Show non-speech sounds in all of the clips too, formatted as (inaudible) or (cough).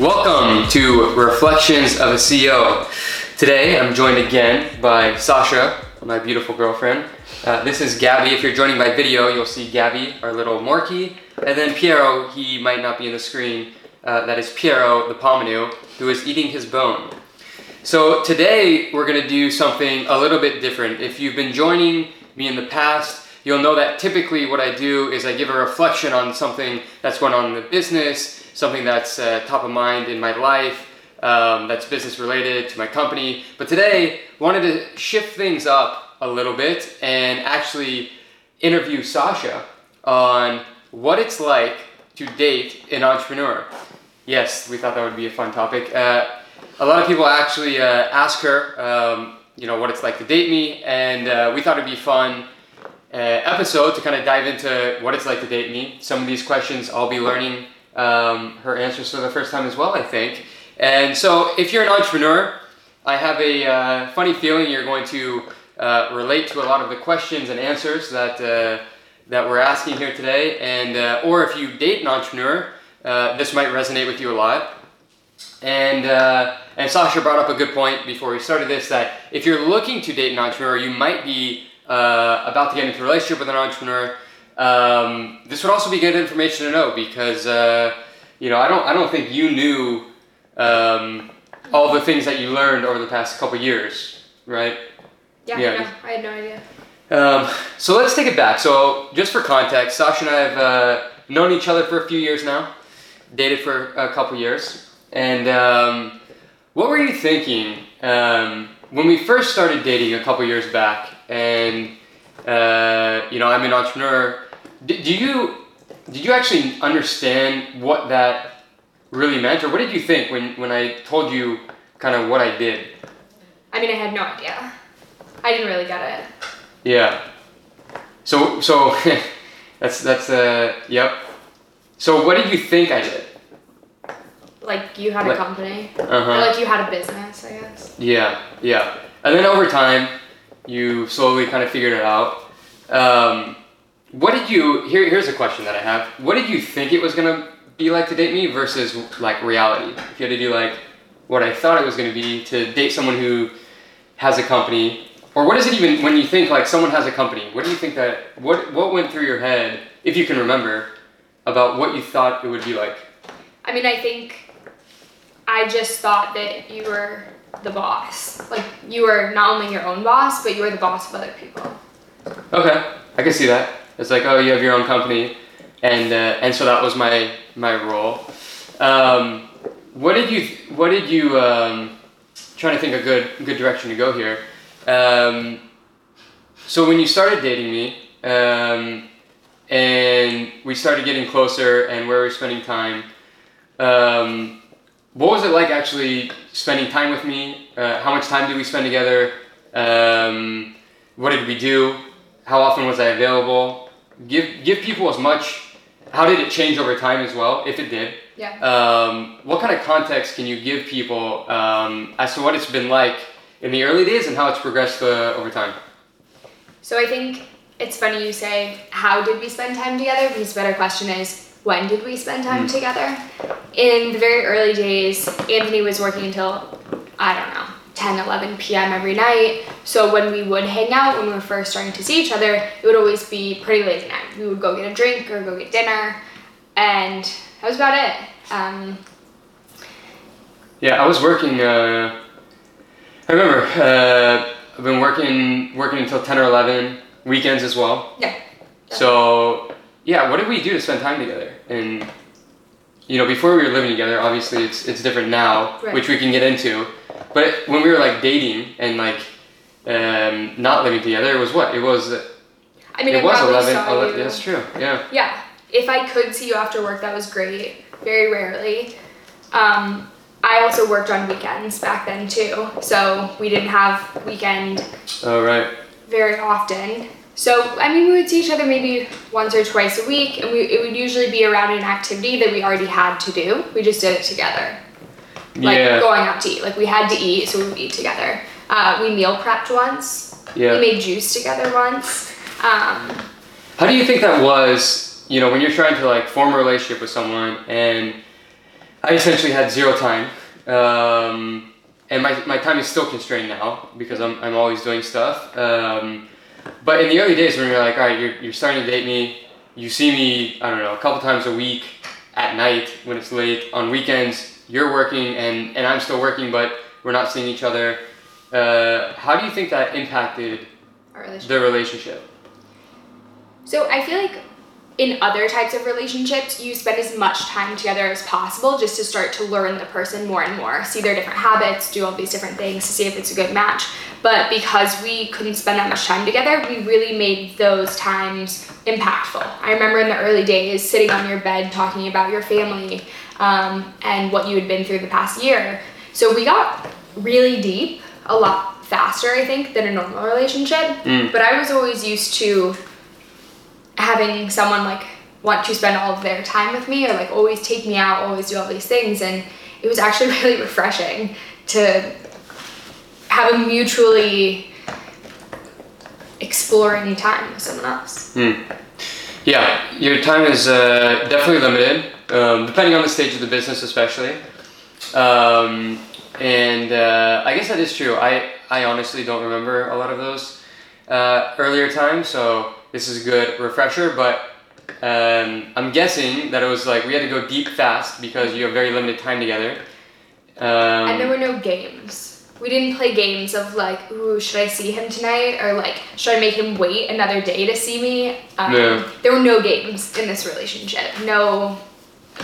Welcome to Reflections of a CEO. Today I'm joined again by Sasha, my beautiful girlfriend. Uh, this is Gabby. If you're joining by video, you'll see Gabby, our little Morkie, and then Piero, he might not be in the screen. Uh, that is Piero, the Pomanu, who is eating his bone. So today we're going to do something a little bit different. If you've been joining me in the past, you'll know that typically what I do is I give a reflection on something that's going on in the business, something that's uh, top of mind in my life, um, that's business related to my company. But today, wanted to shift things up a little bit and actually interview Sasha on what it's like to date an entrepreneur. Yes, we thought that would be a fun topic. Uh, a lot of people actually uh, ask her, um, you know, what it's like to date me, and uh, we thought it'd be fun uh, episode to kind of dive into what it's like to date me. Some of these questions I'll be learning um, her answers for the first time as well, I think. And so, if you're an entrepreneur, I have a uh, funny feeling you're going to uh, relate to a lot of the questions and answers that uh, that we're asking here today. And uh, or if you date an entrepreneur, uh, this might resonate with you a lot. And uh, and Sasha brought up a good point before we started this that if you're looking to date an entrepreneur, you might be about to get into a relationship with an entrepreneur um, this would also be good information to know because uh, you know I don't I don't think you knew um, all the things that you learned over the past couple years, right? Yeah, yeah. No, I had no idea. Um, so let's take it back. So just for context, Sasha and I have uh, known each other for a few years now, dated for a couple years, and um, what were you thinking um, when we first started dating a couple years back? And uh, you know, I'm an entrepreneur did, do you did you actually understand what that really meant, or what did you think when when I told you kind of what I did? I mean, I had no idea. I didn't really get it. Yeah. So so (laughs) that's that's uh yep. So what did you think I did? Like you had a company. Uh-huh. Or like you had a business, I guess. Yeah, yeah. And then over time, you slowly kind of figured it out. Um, what did you? Here, here's a question that I have. What did you think it was gonna be like to date me versus like reality? If you had to do like what I thought it was gonna be to date someone who has a company, or what is it even when you think like someone has a company? What do you think that? What what went through your head, if you can remember, about what you thought it would be like? I mean, I think I just thought that you were the boss. Like you were not only your own boss, but you were the boss of other people. Okay, I can see that. It's like, oh, you have your own company, and uh, and so that was my my role. Um, what did you What did you um, trying to think a good good direction to go here? Um, so when you started dating me, um, and we started getting closer, and where we were spending time. Um, what was it like actually spending time with me? Uh, how much time did we spend together? Um, what did we do? How often was I available? Give give people as much. How did it change over time as well, if it did? Yeah. Um, what kind of context can you give people um, as to what it's been like in the early days and how it's progressed uh, over time? So I think it's funny you say how did we spend time together because the better question is when did we spend time mm. together? In the very early days, Anthony was working until I don't know 10, 11 p.m. every night. So when we would hang out, when we were first starting to see each other, it would always be pretty late at night. We would go get a drink or go get dinner, and that was about it. Um, yeah, I was working. Uh, I remember uh, I've been working working until 10 or 11 weekends as well. Yeah. So yeah, what did we do to spend time together? And you know, before we were living together, obviously it's it's different now, right. which we can get into. But when we were like dating and like um, not living together, it was what? It was. I mean, it I was 11, 11 That's true. Yeah. Yeah. If I could see you after work, that was great. Very rarely. Um, I also worked on weekends back then too, so we didn't have weekend. Oh right. Very often. So I mean, we would see each other maybe once or twice a week, and we, it would usually be around an activity that we already had to do. We just did it together like yeah. going out to eat. Like we had to eat, so we would eat together. Uh, we meal prepped once. Yeah. We made juice together once. Um, How do you think that was? You know, when you're trying to like form a relationship with someone, and I essentially had zero time. Um, and my, my time is still constrained now because I'm, I'm always doing stuff. Um, but in the early days when you're like, all right, you're, you're starting to date me, you see me, I don't know, a couple times a week at night when it's late. On weekends, you're working and, and I'm still working, but we're not seeing each other. Uh, how do you think that impacted Our relationship. the relationship? So I feel like in other types of relationships, you spend as much time together as possible just to start to learn the person more and more, see their different habits, do all these different things to see if it's a good match. But because we couldn't spend that much time together, we really made those times impactful. I remember in the early days sitting on your bed talking about your family um, and what you had been through the past year. So we got really deep a lot faster, I think, than a normal relationship. Mm. But I was always used to having someone like want to spend all of their time with me or like always take me out, always do all these things. And it was actually (laughs) really refreshing to have a mutually exploring time with someone else. Hmm. Yeah, your time is uh, definitely limited, um, depending on the stage of the business, especially. Um, and uh, I guess that is true. I, I honestly don't remember a lot of those uh, earlier times, so this is a good refresher. But um, I'm guessing that it was like we had to go deep fast because you have very limited time together. Um, and there were no games. We didn't play games of like, ooh, should I see him tonight? Or like, should I make him wait another day to see me? Um, No. There were no games in this relationship. No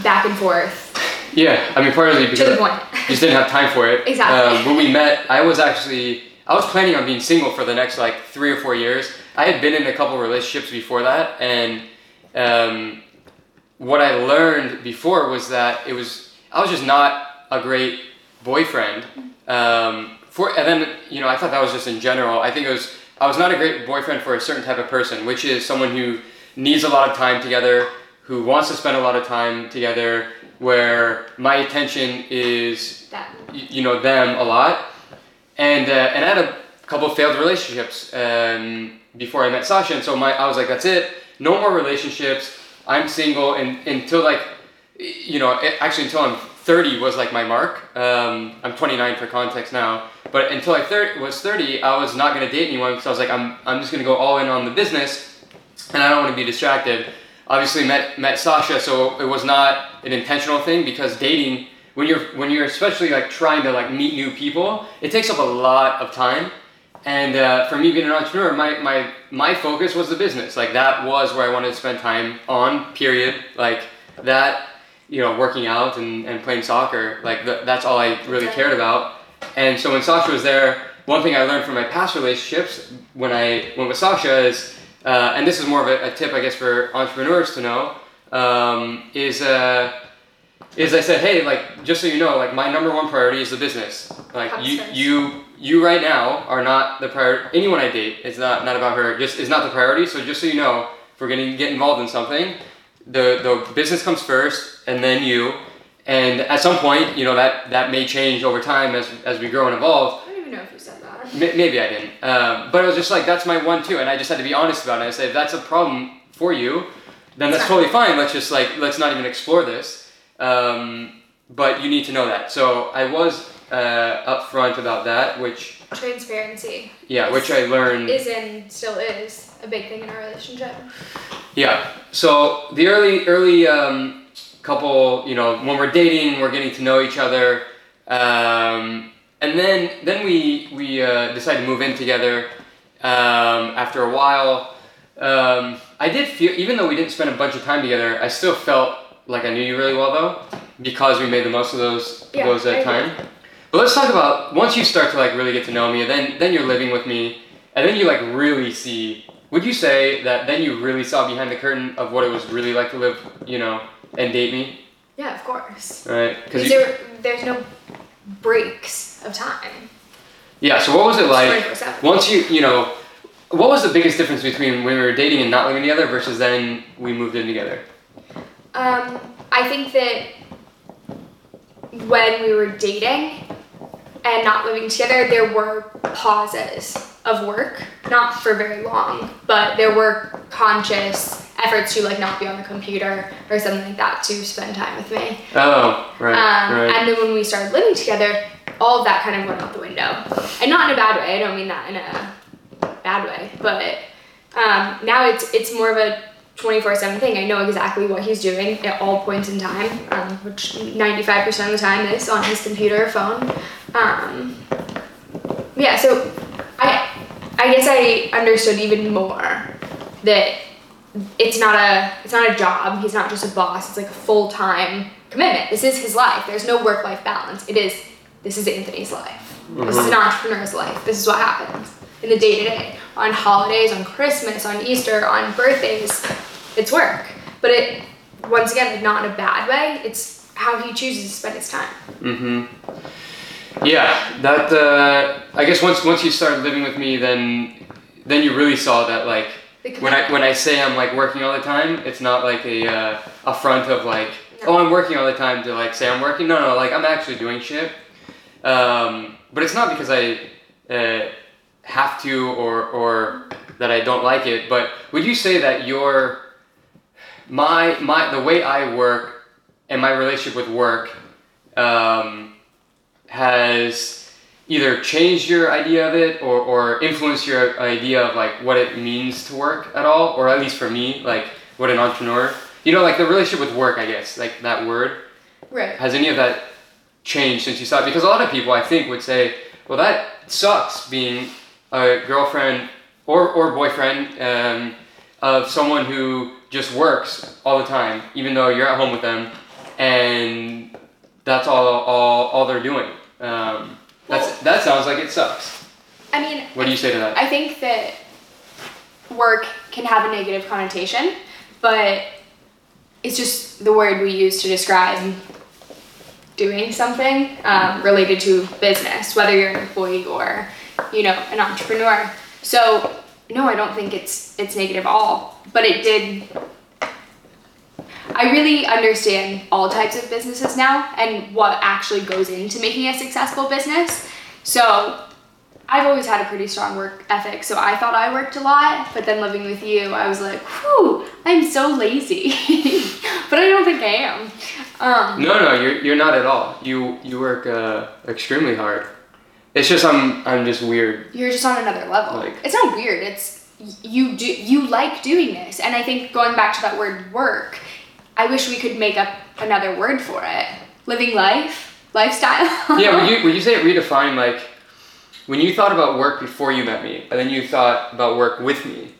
back and forth. yeah, I mean, partly To because the point. You (laughs) just didn't have time for it. Exactly. Um, when we met, I was actually I was planning on being single for the next like three or four years. I had been in a couple relationships before that, and um, what I learned before was that it was I was just not a great boyfriend. Um, for and then you know I thought that was just in general. I think it was I was not a great boyfriend for a certain type of person, which is someone who needs a lot of time together, who wants to spend a lot of time together, where my attention is you know them a lot, and uh, and I had a couple failed relationships um, before I met Sasha, and so my I was like, that's it, no more relationships. I'm single, and until like, you know, actually until I'm 30 was like my mark. Um, I'm 29 for context now, but until I thir- was 30, I was not gonna date anyone because I was like, I'm I'm just gonna go all in on the business, and I don't want to be distracted. Obviously, met met Sasha, so it was not an intentional thing because dating when you're when you're especially like trying to like meet new people, it takes up a lot of time. And uh, for me being an entrepreneur, my, my my focus was the business. Like that was where I wanted to spend time on. Period. Like that, you know, working out and, and playing soccer. Like th- that's all I really cared about. And so when Sasha was there, one thing I learned from my past relationships when I went with Sasha is, uh, and this is more of a, a tip I guess for entrepreneurs to know, um, is. Uh, is I said, hey, like just so you know, like my number one priority is the business. Like you, you, you right now are not the priority. Anyone I date is not not about her. Just is not the priority. So just so you know, if we're gonna get involved in something, the the business comes first, and then you. And at some point, you know that that may change over time as as we grow and evolve. I don't even know if you said maybe I didn't, um, but it was just like that's my one too, and I just had to be honest about it. I said if that's a problem for you, then that's totally fine. Let's just like let's not even explore this. Um, but you need to know that. So I was uh, upfront about that, which Transparency yeah, which I learned. is and still is a big thing in our relationship. Yeah. So the early early um, couple, you know, when we're dating, we're getting to know each other, um, and then then we we uh, decided to move in together. Um, after a while, um, I did feel, even though we didn't spend a bunch of time together, I still felt like I knew you really well though, because we made the most of those Yeah, those uh, agree. time. But let's talk about once you start to like really get to know me, then then you're living with me, and then you like really see. Would you say that then you really saw behind the curtain of what it was really like to live, you know, and date me, Yeah, of course. right? Because there, there's no breaks of time. yeah. So what was it like 24/7. once you you know? What was the biggest difference between when we were dating and not living together versus then we moved in together? Um, I think that when we were dating and not living together, there were pauses of work, not for very long, but there were conscious efforts to like not be on the computer or something like that to spend time with me. Oh, right, Um, right. And then when we started living together, all of that kind of went out the window. And not in a bad way. I don't mean that in a bad way, but um, now it's it's more of a 24/7 thing. I know exactly what he's doing at all points in time, um, which 95% of the time is on his computer or phone. Um, yeah, so I I guess I understood even more that it's not a it's not a job. He's not just a boss. It's like a full time commitment. This is his life. There's no work life balance. It is this is Anthony's life. This is an entrepreneur's life. This is what happens in the day to day. On holidays, on Christmas, on Easter, on birthdays, it's work. But it once again, not in a bad way. It's how he chooses to spend his time. Mm-hmm. Yeah, that uh, I guess once once you started living with me, then then you really saw that like The when I when I say I'm like working all the time, it's not like a uh, a front of like oh I'm working all the time to like say I'm working. No, no, like I'm actually doing shit. Um, but it's not because I uh, have to or or that I don't like it. But would you say that your my my the way I work and my relationship with work um, has either change your idea of it or, or influenced your idea of like what it means to work at all or at least for me like what an entrepreneur you know like the relationship with work i guess like that word. Right. has any of that changed since you saw it because a lot of people i think would say well that sucks being a girlfriend or, or boyfriend um, of someone who just works all the time even though you're at home with them and that's all all, all they're doing. Um, that's that sounds like it sucks I mean, what do you say to that I think that work can have a negative connotation, but it's just the word we use to describe doing something um, related to business, whether you're an employee or you know an entrepreneur. So no, I don't think it's it's negative at all, but it did. I really understand all types of businesses now and what actually goes into making a successful business. So I've always had a pretty strong work ethic, so I thought I worked a lot. But then living with you, I was like, whew, I'm so lazy. (laughs) but I don't think I am. Um, no no you're, you're not at all you you work uh, extremely hard it's just i'm i'm just weird you're just on another level. Like- it's not weird. It's you do you like doing this, and I think going back to that word work, I wish we could make up another word for it. Living life, lifestyle. (laughs) yeah would you would you say it redefined like when you thought about work before you met me and then you thought about work with me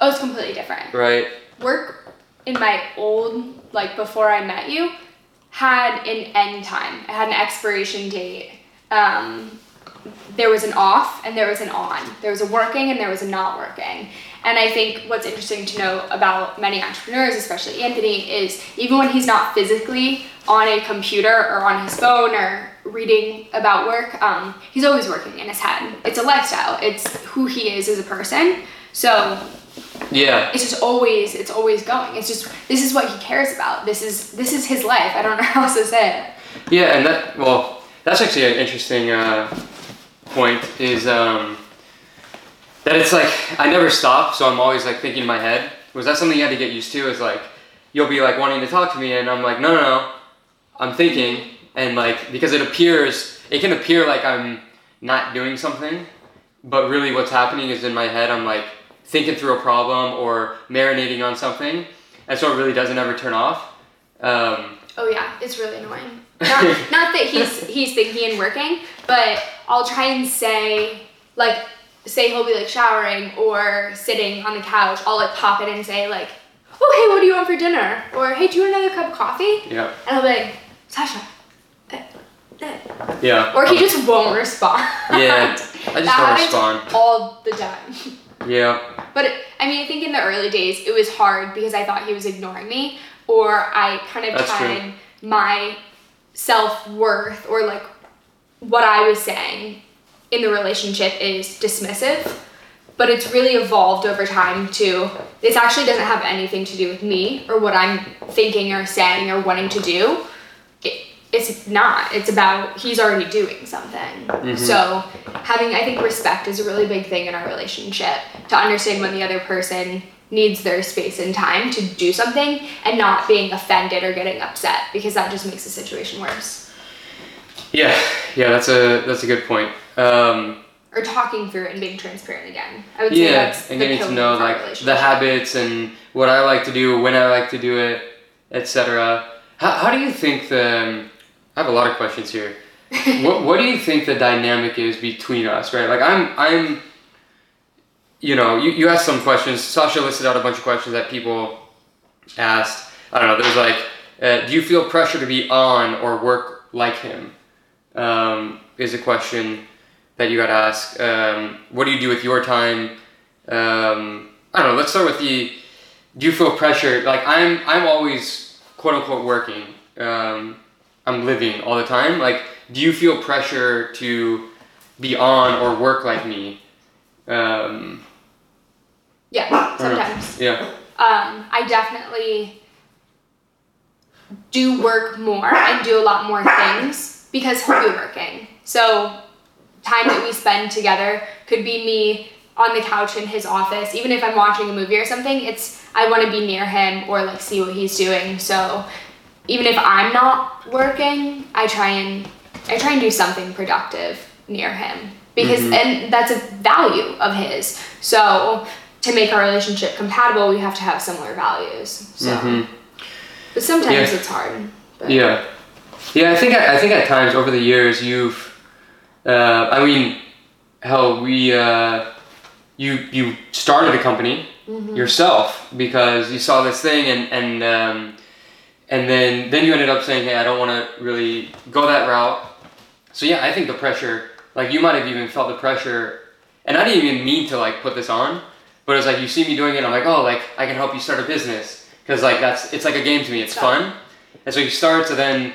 oh, it's completely different. right work in my old like before I met you had an end time. It had an expiration date. Um, there was an off and there was an on. There was a working and there was a not working. And I think what's interesting to know about many entrepreneurs, especially Anthony, is even when he's not physically on a computer or on his phone or reading about work, um, he's always working in his head. It's a lifestyle. It's who he is as a person. So yeah it's just always it's always going it's just this is what he cares about this is this is his life i don't know how else to say it Yeah, and that well, that's actually an interesting uh, point. Is um, that it's like I never stop, so I'm always like thinking in my head. Was that something you had to get used to? Is like you'll be like wanting to talk to me, and I'm like, no, no, no, I'm thinking, and like because it appears, it can appear like I'm not doing something, but really what's happening is in my head, I'm like thinking through a problem or marinating on something, and so it really doesn't ever turn off. Um, oh yeah it's really annoying not, not that he's he's thinking and working but i'll try and say like say he'll be like showering or sitting on the couch i'll like pop it and say like oh hey what do you want for dinner or hey do you want another cup of coffee yeah, and i'll be like sasha eh, eh." yeah. or he just won't respond Yeah, I (laughs) just That don't respond. all the time Yeah. But it, I mean, I think in the early days it was hard because I thought he was ignoring me, or I kind of That's tied my self worth or like what I was saying in the relationship is dismissive. But it's really evolved over time to this actually doesn't have anything to do with me or what I'm thinking or saying or wanting to do. It, it's not. It's about he's already doing something. Mm-hmm. So having I think respect is a really big thing in our relationship to understand when the other person needs their space and time to do something and not being offended or getting upset because that just makes the situation worse. Yeah, yeah, that's a that's a good point. Um, or talking through it and being transparent again. I would say yeah, and getting to know like the habits and what I like to do, when I like to do it, etc. How, how do you think the? um, I have a lot of questions here. (laughs) what What do you think the dynamic is between us? Right, like I'm I'm. You know, you, you asked some questions. Sasha listed out a bunch of questions that people asked. I don't know. There's like, uh, do you feel pressure to be on or work like him? Um, is a question that you got to ask. Um, what do you do with your time? Um, I don't know. Let's start with the. Do you feel pressure? Like I'm, I'm always quote unquote working. Um, I'm living all the time. Like, do you feel pressure to be on or work like me? Um, Yeah, I don't know. sometimes. Yeah. Um, I definitely do work more and do a lot more things because he'll be working. So time that we spend together could be me on the couch in his office. Even if I'm watching a movie or something, it's I want to be near him or like see what he's doing. So even if I'm not working, I try and I try and do something productive near him because Mhm. and that's a value of his. So to make our relationship compatible, we have to have similar values. So, Mhm. but sometimes Yeah. it's hard. But Yeah, yeah. I think I, think at times over the years you've, uh, I mean, hell, we uh, you you started a company Mhm. yourself because you saw this thing and and um, and then then you ended up saying, hey, I don't want to really go that route. So yeah, I think the pressure, like you might have even felt the pressure, and I didn't even mean to like put this on, but it's like you see me doing it, I'm like, oh, like I can help you start a business because like that's it's like a game to me. It's fun, and so you start to then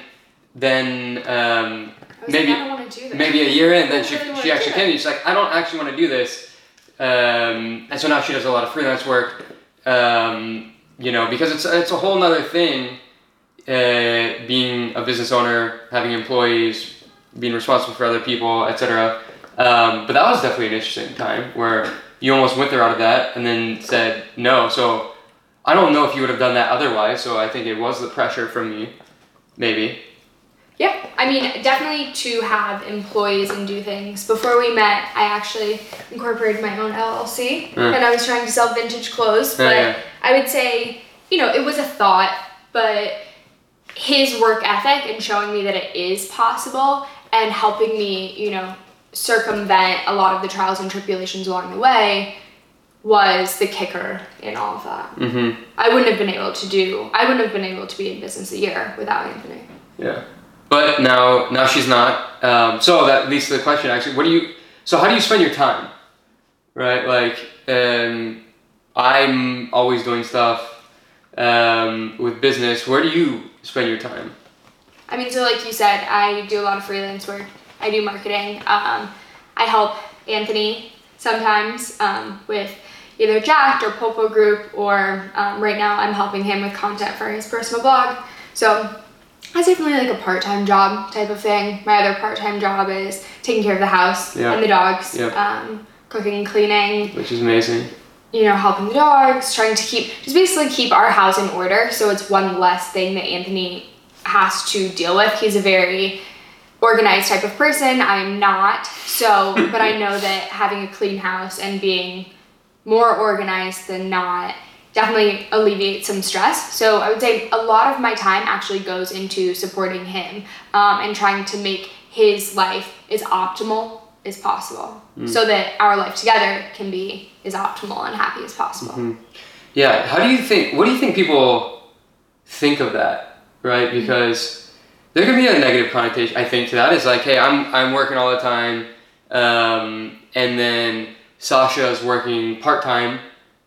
then um, maybe like, I don't do this. maybe a year in, then she, really she actually came She's like, I don't actually want to do this. Um, and so now she does a lot of freelance work, um, you know, because it's, it's a whole nother thing uh, being a business owner, having employees, being responsible for other people, etc. Um, but that was definitely an interesting time where you almost went the out of that and then said no. So I don't know if you would have done that otherwise. So I think it was the pressure from me, maybe. Yeah, I mean, definitely to have employees and do things. Before we met, I actually incorporated my own LLC, Mm. and I was trying to sell vintage clothes. Yeah, But yeah. I would say, you know, it was a thought, but his work ethic and showing me that it is possible and helping me, you know, circumvent a lot of the trials and tribulations along the way was the kicker in all of that. Mm-hmm. I wouldn't have been able to do, I wouldn't have been able to be in business a year without Anthony. Yeah. But now, now she's not. Um, so that leads to the question. Actually, what do you? So how do you spend your time? Right. Like, um, I'm always doing stuff um, with business. Where do you spend your time? I mean, so like you said, I do a lot of freelance work. I do marketing. Um, I help Anthony sometimes um, with either Jacked or Popo Group, or um, right now I'm helping him with content for his personal blog. So that's definitely like a part-time job type of thing. My other part-time job is taking care of the house Yeah. and the dogs, Yep. um, cooking and cleaning, Which is amazing. you know, helping the dogs, trying to keep just basically keep our house in order. So it's one less thing that Anthony has to deal with. He's a very organized type of person. I'm not. So, but I know that having a clean house and being more organized than not definitely alleviate some stress. So I would say a lot of my time actually goes into supporting him um, and trying to make his life as optimal as possible so that our life together can be as optimal and happy as possible. Yeah. How do you think? What do you think people think of that? Right. Because there can be a negative connotation. I think to that is like, hey, I'm I'm working all the time, um, and then Sasha is working part time,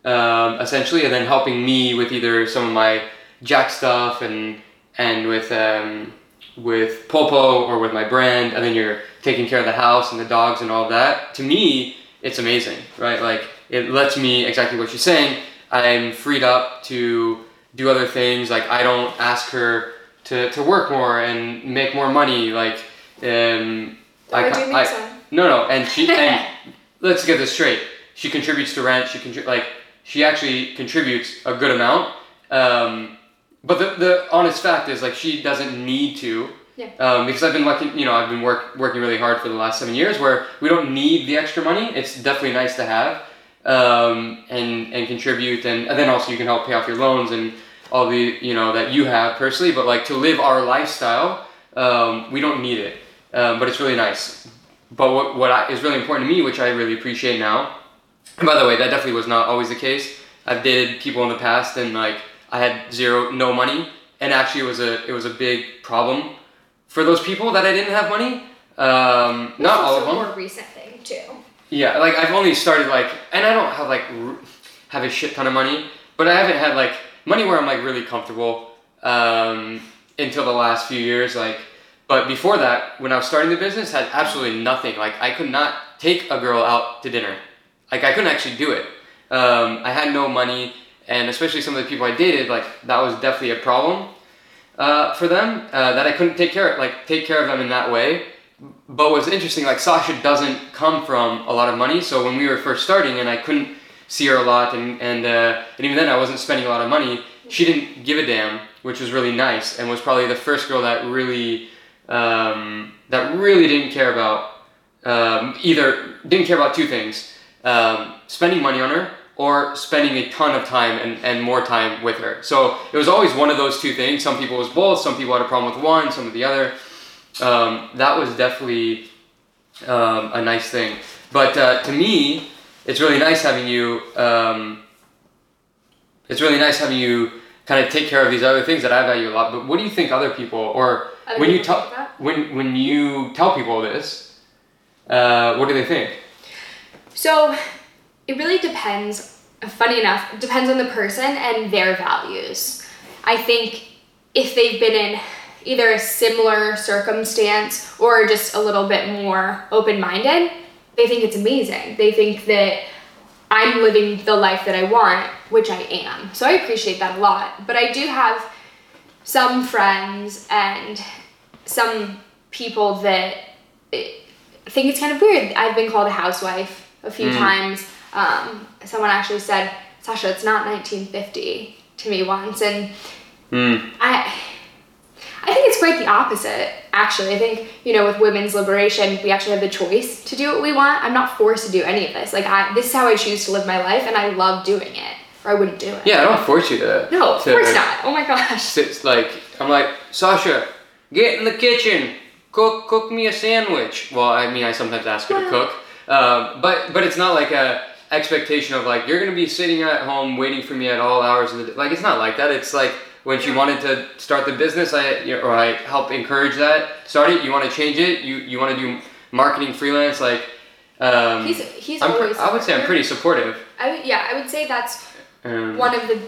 um, essentially, and then helping me with either some of my Jack stuff and and with um, with Popo or with my brand, and then you're taking care of the house and the dogs and all that. To me, it's amazing, right? Like it lets me exactly what you're saying. I'm freed up to do other things. Like I don't ask her to, to work more and make more money. Like um, I, I- no, no, and she and (laughs) let's get this straight. She contributes to rent. She contri- like she actually contributes a good amount. Um, but the, the honest fact is like she doesn't need to. Yeah. Um, because I've been lucky, you know, I've been work, working really hard for the last seven years where we don't need the extra money. It's definitely nice to have um, and, and contribute. And, and then also you can help pay off your loans and all the, you know, that you have personally. But like to live our lifestyle, um, we don't need it. Um, but it's really nice. But what, what I, is really important to me, which I really appreciate now, and by the way, that definitely was not always the case. I've dated people in the past and like I had zero, no money, and actually it was a it was a big problem for those people that I didn't have money. Um, not all of them. more recent thing too. Yeah, like I've only started like, and I don't have like r- have a shit ton of money, but I haven't had like money where I'm like really comfortable um, until the last few years. Like, but before that, when I was starting the business, had absolutely nothing. Like I could not take a girl out to dinner. Like I couldn't actually do it. Um, I had no money, and especially some of the people I dated, like that was definitely a problem uh, for them uh, that I couldn't take care like take care of them in that way. But what's interesting, like Sasha doesn't come from a lot of money, so when we were first starting and I couldn't see her a lot, and and, uh, and even then I wasn't spending a lot of money. She didn't give a damn, which was really nice, and was probably the first girl that really um, that really didn't care about um, either didn't care about two things: um, spending money on her or spending a ton of time and, and more time with her. So it was always one of those two things. Some people was both. Some people had a problem with one. Some with the other. Um, that was definitely um, a nice thing. But uh, to me, it's really nice having you. Um, it's really nice having you kind of take care of these other things that I value a lot. But what do you think other people or Other when you tell when when you tell people this, uh, what do they think? So it really depends. Funny enough, depends on the person and their values. I think if they've been in either a similar circumstance or just a little bit more open minded, they think it's amazing. They think that I'm living the life that I want, which I am. So I appreciate that a lot. But I do have some friends and some people that eh, think it's kind of weird. I've been called a housewife a few Mm. times. Um, someone actually said, Sasha, it's not 1950 to me once. And Mm. I, I think it's quite the opposite, actually. I think, you know, with women's liberation, we actually have the choice to do what we want. I'm not forced to do any of this. Like, I, this is how I choose to live my life, and I love doing it, or I wouldn't do it. Yeah, I don't force you to. No, of to course not. Oh my gosh. (laughs) It's like I'm like Sasha, get in the kitchen, cook cook me a sandwich. Well, I mean, I sometimes ask her to cook, um, but but it's not like a expectation of like you're gonna be sitting at home waiting for me at all hours of the day. Like it's not like that. It's like when she wanted to start the business, I you know, or I help encourage that. Start it. You want to change it. You you want to do marketing freelance like. Um, He's, he's I'm always I would say I'm pretty supportive. I yeah, I would say that's Um, one of the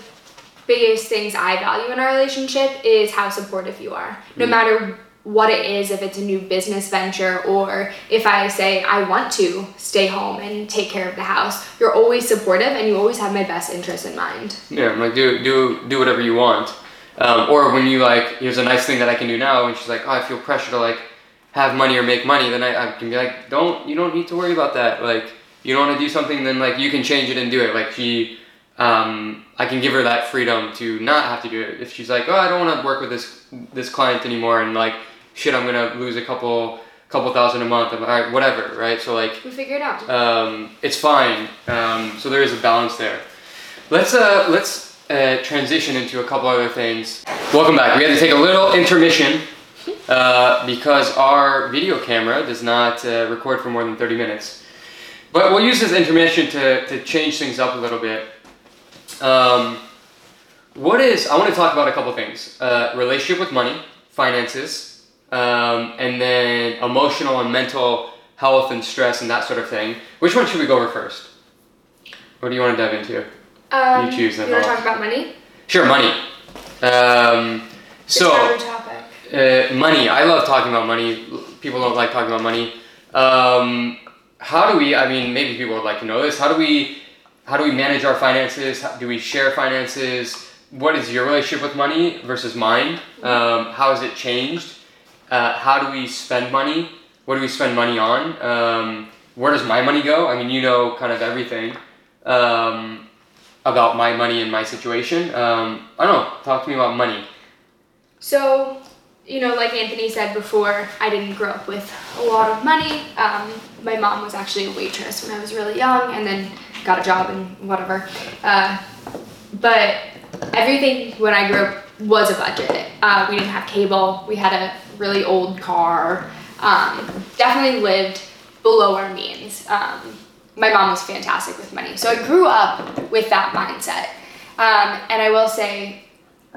biggest things I value in our relationship is how supportive you are. No Mm. matter what it is, if it's a new business venture or if I say I want to stay home and take care of the house, you're always supportive and you always have my best interest in mind. Yeah, I'm like, do do do whatever you want. Um, or when you like, here's a nice thing that I can do now, and she's like, oh, I feel pressure to like have money or make money, then I, I can be like, don't you don't need to worry about that. Like, you don't want to do something, then like you can change it and do it. Like she, um, I can give her that freedom to not have to do it. If she's like, oh, I don't want to work with this this client anymore, and like, shit, I'm gonna lose a couple couple thousand a month, I'm, all right, whatever, right? So like, We figure it out. um, it's fine. Um, so there is a balance there. Let's uh, let's uh, transition into a couple other things. Welcome back. We had to take a little intermission uh, because our video camera does not uh, record for more than 30 minutes. But we'll use this intermission to, to change things up a little bit. Um, what is, I want to talk about a couple things uh, relationship with money, finances, um, and then emotional and mental health and stress and that sort of thing. Which one should we go over first? What do you want to dive into? Um, You choose then, You want to talk about money? Sure, money. Um, so, it's our topic. uh, money. I love talking about money. People don't like talking about money. Um, how do we? I mean, maybe people would like to know this. How do we? How do we manage our finances? How, do we share finances? What is your relationship with money versus mine? Um, how has it changed? Uh, how do we spend money? What do we spend money on? Um, where does my money go? I mean, you know, kind of everything um, about my money and my situation. Um, I don't know. Talk to me about money. So, you know, like Anthony said before, I didn't grow up with a lot of money. Um, my mom was actually a waitress when I was really young and then got a job and whatever. Uh, but everything when I grew up was a budget. Uh, we didn't have cable, we had a really old car, um, definitely lived below our means. Um, my mom was fantastic with money. So I grew up with that mindset. Um, and I will say,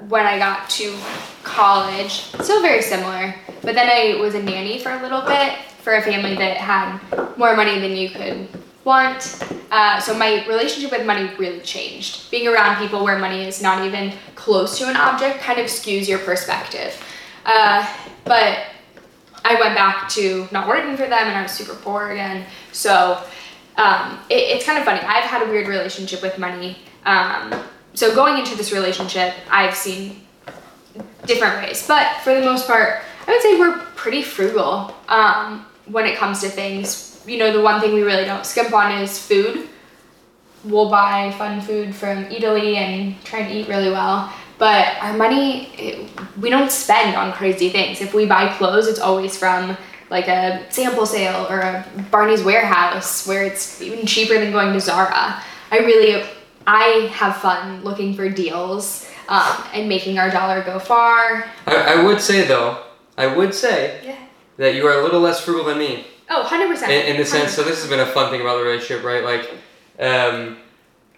when I got to college, still very similar, but then I was a nanny for a little bit for a family that had more money than you could want. Uh, so my relationship with money really changed. Being around people where money is not even close to an object kind of skews your perspective. Uh, but I went back to not working for them and I was super poor again. So um, it, it's kind of funny. I've had a weird relationship with money. Um, so going into this relationship, I've seen different ways, but for the most part, I would say we're pretty frugal um, when it comes to things. You know, the one thing we really don't skimp on is food. We'll buy fun food from Italy and try and eat really well. But our money, it, we don't spend on crazy things. If we buy clothes, it's always from like a sample sale or a Barney's warehouse where it's even cheaper than going to Zara. I really, I have fun looking for deals um, and making our dollar go far. I, I would say though, I would say Yeah. that you are a little less frugal than me. Oh, 100%. in, in the sense so this has been a fun thing about the relationship right like um,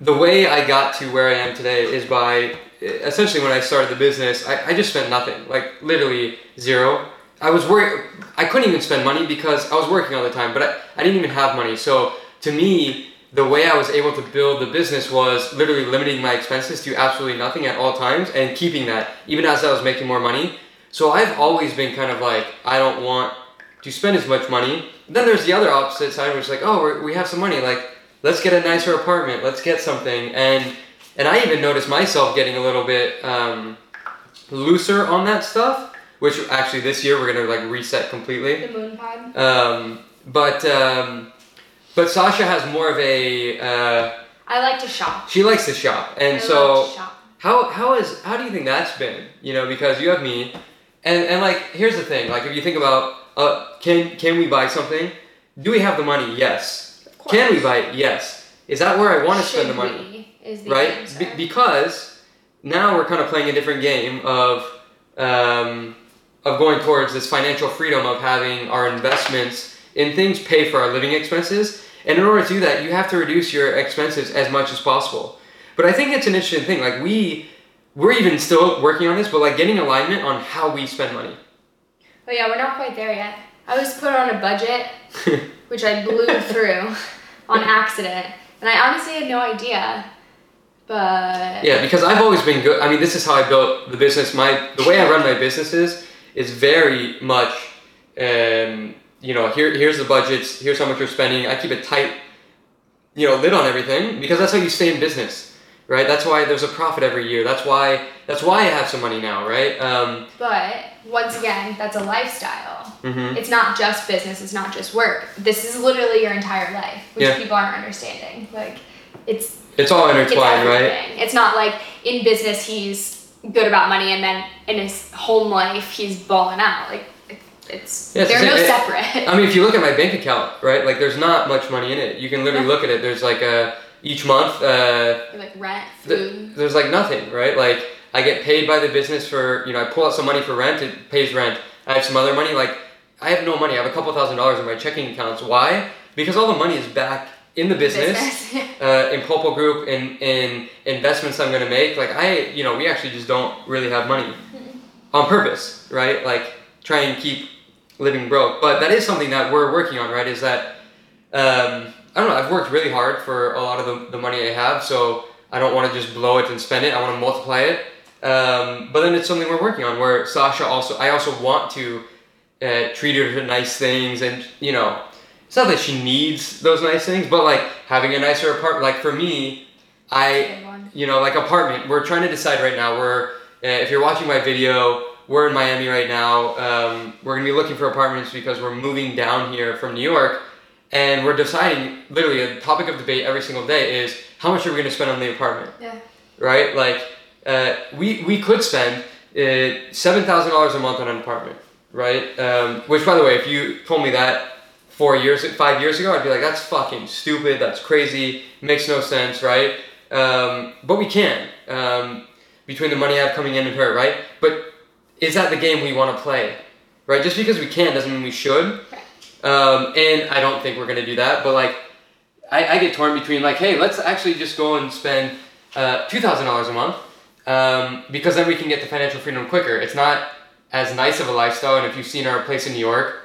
the way i got to where i am today is by essentially when i started the business i, I just spent nothing like literally zero i was worried i couldn't even spend money because i was working all the time but I, I didn't even have money so to me the way i was able to build the business was literally limiting my expenses to absolutely nothing at all times and keeping that even as i was making more money so i've always been kind of like i don't want to spend as much money. Then there's the other opposite side, which is like, oh, we're, we have some money, like let's get a nicer apartment, let's get something, and and I even noticed myself getting a little bit um, looser on that stuff. Which actually this year we're gonna like reset completely. the moon pod. Um, but um, but Sasha has more of a uh, I like to shop. she likes to shop, and I so shop. how how is how do you think that's been? You know, because you have me, and and like here's the thing. Like if you think about uh, can can we buy something? Do we have the money? Yes. Can we buy it? Yes. Is that where I want to spend the money? is the Right? Be- because now we're kind of playing a different game of um, of going towards this financial freedom of having our investments in things pay for our living expenses. And in order to do that, you have to reduce your expenses as much as possible. But I think it's an interesting thing. Like we we're even still working on this, but like getting alignment on how we spend money. Oh yeah, we're not quite there yet. I was put on a budget, (laughs) which I blew through on accident, and I honestly had no idea. But Yeah, because I've always been good. I mean, this is how I built the business. My the way I run my businesses is very much, um, you know, here here's the budgets. Here's how much you're spending. I keep a tight, you know, lid on everything because that's how you stay in business, right? That's why there's a profit every year. That's why that's why I have some money now, right? Um, but once again, that's a lifestyle. mhm. It's not just business. It's not just work. This is literally your entire life, which Yeah. people aren't understanding. Like it's It's all it's intertwined, right? It's not like in business he's good about money and then in his home life he's balling out. Like it's Yeah, they're the no it- separate. I mean, if you look at my bank account, right? Like, there's not much money in it. You can literally Yeah. look at it. There's like a each month. Uh, like rent, Th- there's like nothing, right? Like I get paid by the business for, you know, I pull out some money for rent, it pays rent. I have some other money, like I have no money. I have a couple thousand dollars in my checking accounts. Why? Because all the money is back in the business, (laughs) uh, in Popo Group, in in investments I'm gonna make. Like I, you know, we actually just don't really have money on purpose, right? Like try and keep living broke. But that is something that we're working on, right? Is that um, I don't know. I've worked really hard for a lot of the, the money I have, so I don't want to just blow it and spend it. I want to multiply it. Um, but then it's something we're working on. Where Sasha also, I also want to uh, treat her to nice things, and you know, it's not that she needs those nice things, but like having a nicer apartment. Like for me, I you know, like apartment. We're trying to decide right now. We're uh, if you're watching my video, we're in Miami right now. Um, we're gonna be looking for apartments because we're moving down here from New York, and we're deciding. Literally, a topic of debate every single day is how much are we going to spend on the apartment? Yeah. Right? Like, uh, we, we could spend uh, $7,000 a month on an apartment, right? Um, which, by the way, if you told me that four years, five years ago, I'd be like, that's fucking stupid, that's crazy, makes no sense, right? Um, but we can, um, between the money I have coming in and her, right? But is that the game we want to play? Right? Just because we can doesn't mean we should. Um, and I don't think we're gonna do that. But like, I, I get torn between like, hey, let's actually just go and spend uh, two thousand dollars a month um, because then we can get to financial freedom quicker. It's not as nice of a lifestyle, and if you've seen our place in New York,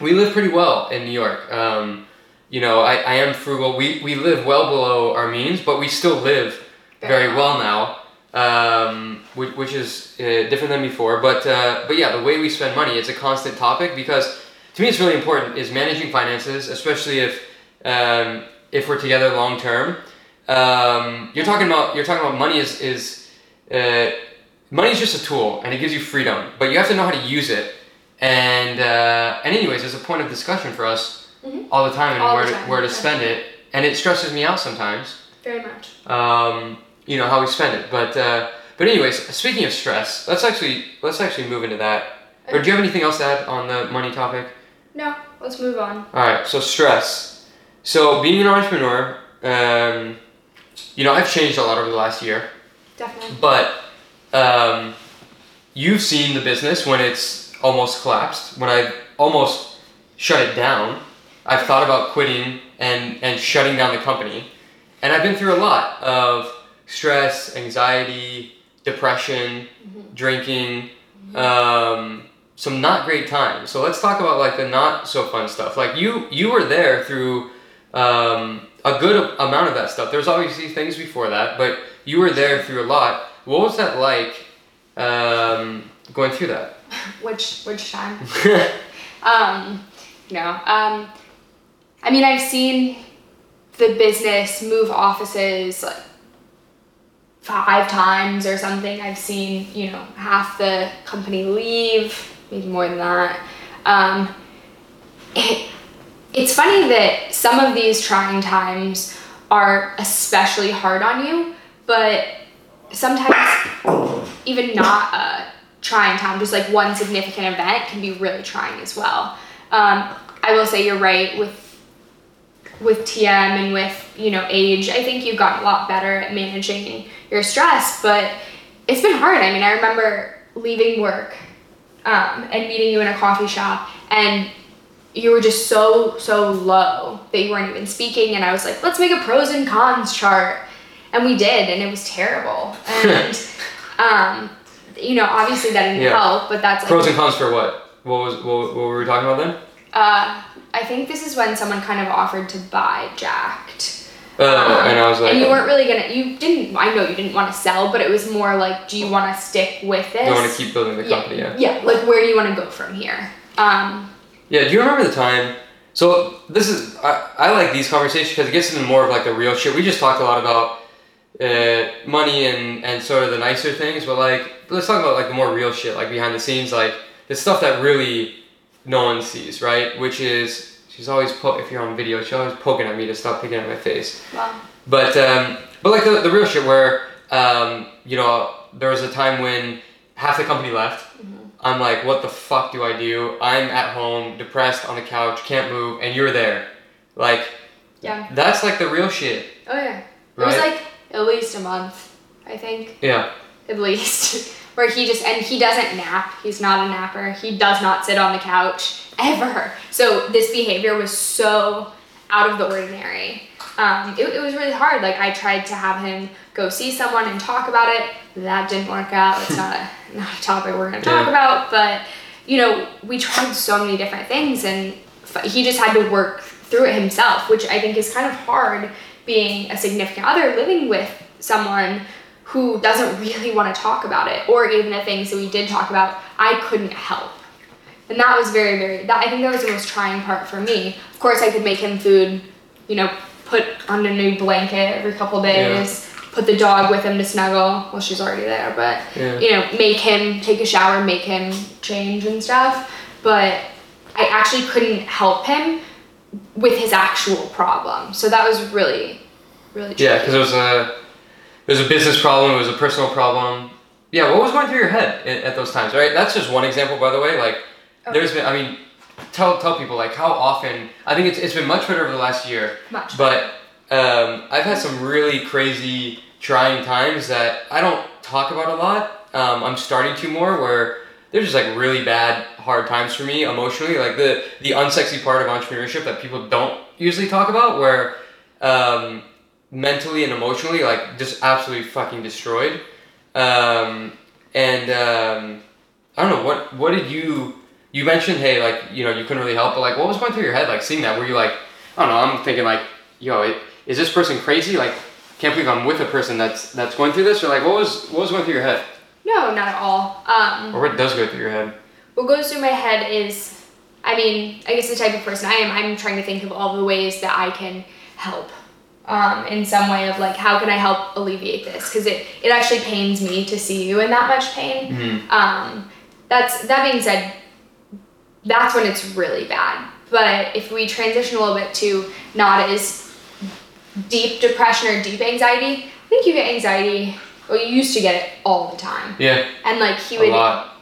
we live pretty well in New York. Um, you know, I, I am frugal. We, we live well below our means, but we still live very well now, um, which, which is uh, different than before. But uh, but yeah, the way we spend money, it's a constant topic because to me, it's really important is managing finances, especially if um, if we're together long term. Um, you're talking about you're talking about money is is uh, money is just a tool and it gives you freedom, but you have to know how to use it. And uh, and anyways, it's a point of discussion for us Mhm. all the time and All where to, where to spend it. And it stresses me out sometimes. Very much. Um, you know how we spend it, but uh, but anyways, speaking of stress, let's actually let's actually move into that. Or do you have anything else to add on the money topic? No, let's move on. All right, so stress. So being an entrepreneur, um, you know, I've changed a lot over the last year, Definitely. but um, you've seen the business when it's almost collapsed, when I almost shut it down. I've thought about quitting and, and shutting down the company. And I've been through a lot of stress, anxiety, depression, drinking, um, some not great times. So let's talk about like the not so fun stuff. Like you, you were there through um, a good amount of that stuff. There's obviously things before that, but you were there through a lot. What was that like um, going through that? (laughs) Which which time? (laughs) Um, no. Um, I mean, I've seen the business move offices like five times or something. I've seen, you know, half the company leave, maybe more than that. Um, it, it's funny that some of these trying times are especially hard on you, but sometimes even not a trying time, just like one significant event can be really trying as well. Um, I will say you're right with with TM and with you know age. I think you've gotten a lot better at managing your stress, but it's been hard. I mean, I remember leaving work um, and meeting you in a coffee shop, and you were just so so low that you weren't even speaking. And I was like, let's make a pros and cons chart, and we did, and it was terrible. (laughs) And um, you know, obviously that didn't Yeah. help, but that's like Pros and cons for what? What was what, what were we talking about then? uh, I think this is when someone kind of offered to buy Jacked. Uh, Um, and I was like, and you weren't really gonna. You didn't. I know you didn't want to sell, but it was more like, do you want to stick with this? You want to keep building the company. Yeah. Yeah. Like, where do you want to go from here? Um, Yeah, do you remember the time? So this is I, I like these conversations because it gets into more of like the real shit. We just talked a lot about uh, money and and sort of the nicer things, but like let's talk about like the more real shit, like behind the scenes, like the stuff that really no one sees, right? Which is she's always po- if you're on video, she's always poking at me to stop picking at my face. well, But um, but like the, the real shit where um, you know there was a time when half the company left. I'm like, what the fuck do I do? I'm at home, depressed on the couch, can't move, and you're there. Like yeah. that's like the real shit, Oh yeah. It was like at least a month, I think. yeah, At least. (laughs) Where he just and he doesn't nap. He's not a napper. He does not sit on the couch ever. So this behavior was so out of the ordinary. Um, it, it was really hard. Like I tried to have him go see someone and talk about it. That didn't work out. It's not a, (laughs) not a topic we're gonna talk Yeah. about. But you know, we tried so many different things, and f- he just had to work through it himself, which I think is kind of hard being a significant other living with someone who doesn't really want to talk about it, or even the things that we did talk about, I couldn't help. And that was very, very, that, I think that was the most trying part for me. Of course, I could make him food, you know, put on a new blanket every couple days, put the dog with him to snuggle. Well, she's already there, but, Yeah. you know, make him take a shower, make him change and stuff. But I actually couldn't help him with his actual problem. So that was really really. Yeah, because it was a it was a business problem. It was a personal problem. Yeah, what was going through your head at, at those times? Right, that's just one example, by the way. Like, Okay. there's been. I mean, tell tell people like how often. I think it's it's been much better over the last year. much. But um, I've had some really crazy trying times that I don't talk about a lot. Um, I'm starting to more where there's just like really bad hard times for me emotionally, like the the unsexy part of entrepreneurship that people don't usually talk about, where um, mentally and emotionally, like just absolutely fucking destroyed. Um, and um, I don't know what what did you you mentioned hey like you know you couldn't really help but like what was going through your head like seeing that were you like I don't know I'm thinking like yo it, is this person crazy like can't believe I'm with a person that's that's going through this or like what was what was going through your head no, not at all. Um, or what does go through your head what goes through my head is, I mean, I guess the type of person I am. I'm trying to think of all the ways that I can help. Um, in some way of like, how can I help alleviate this? Because it, it actually pains me to see you in that much pain. mm-hmm. Um, that's that being said, that's when it's really bad. But if we transition a little bit to not as deep depression or deep anxiety, I think you get anxiety. Well, you used to get it all the time, yeah and like he would, a lot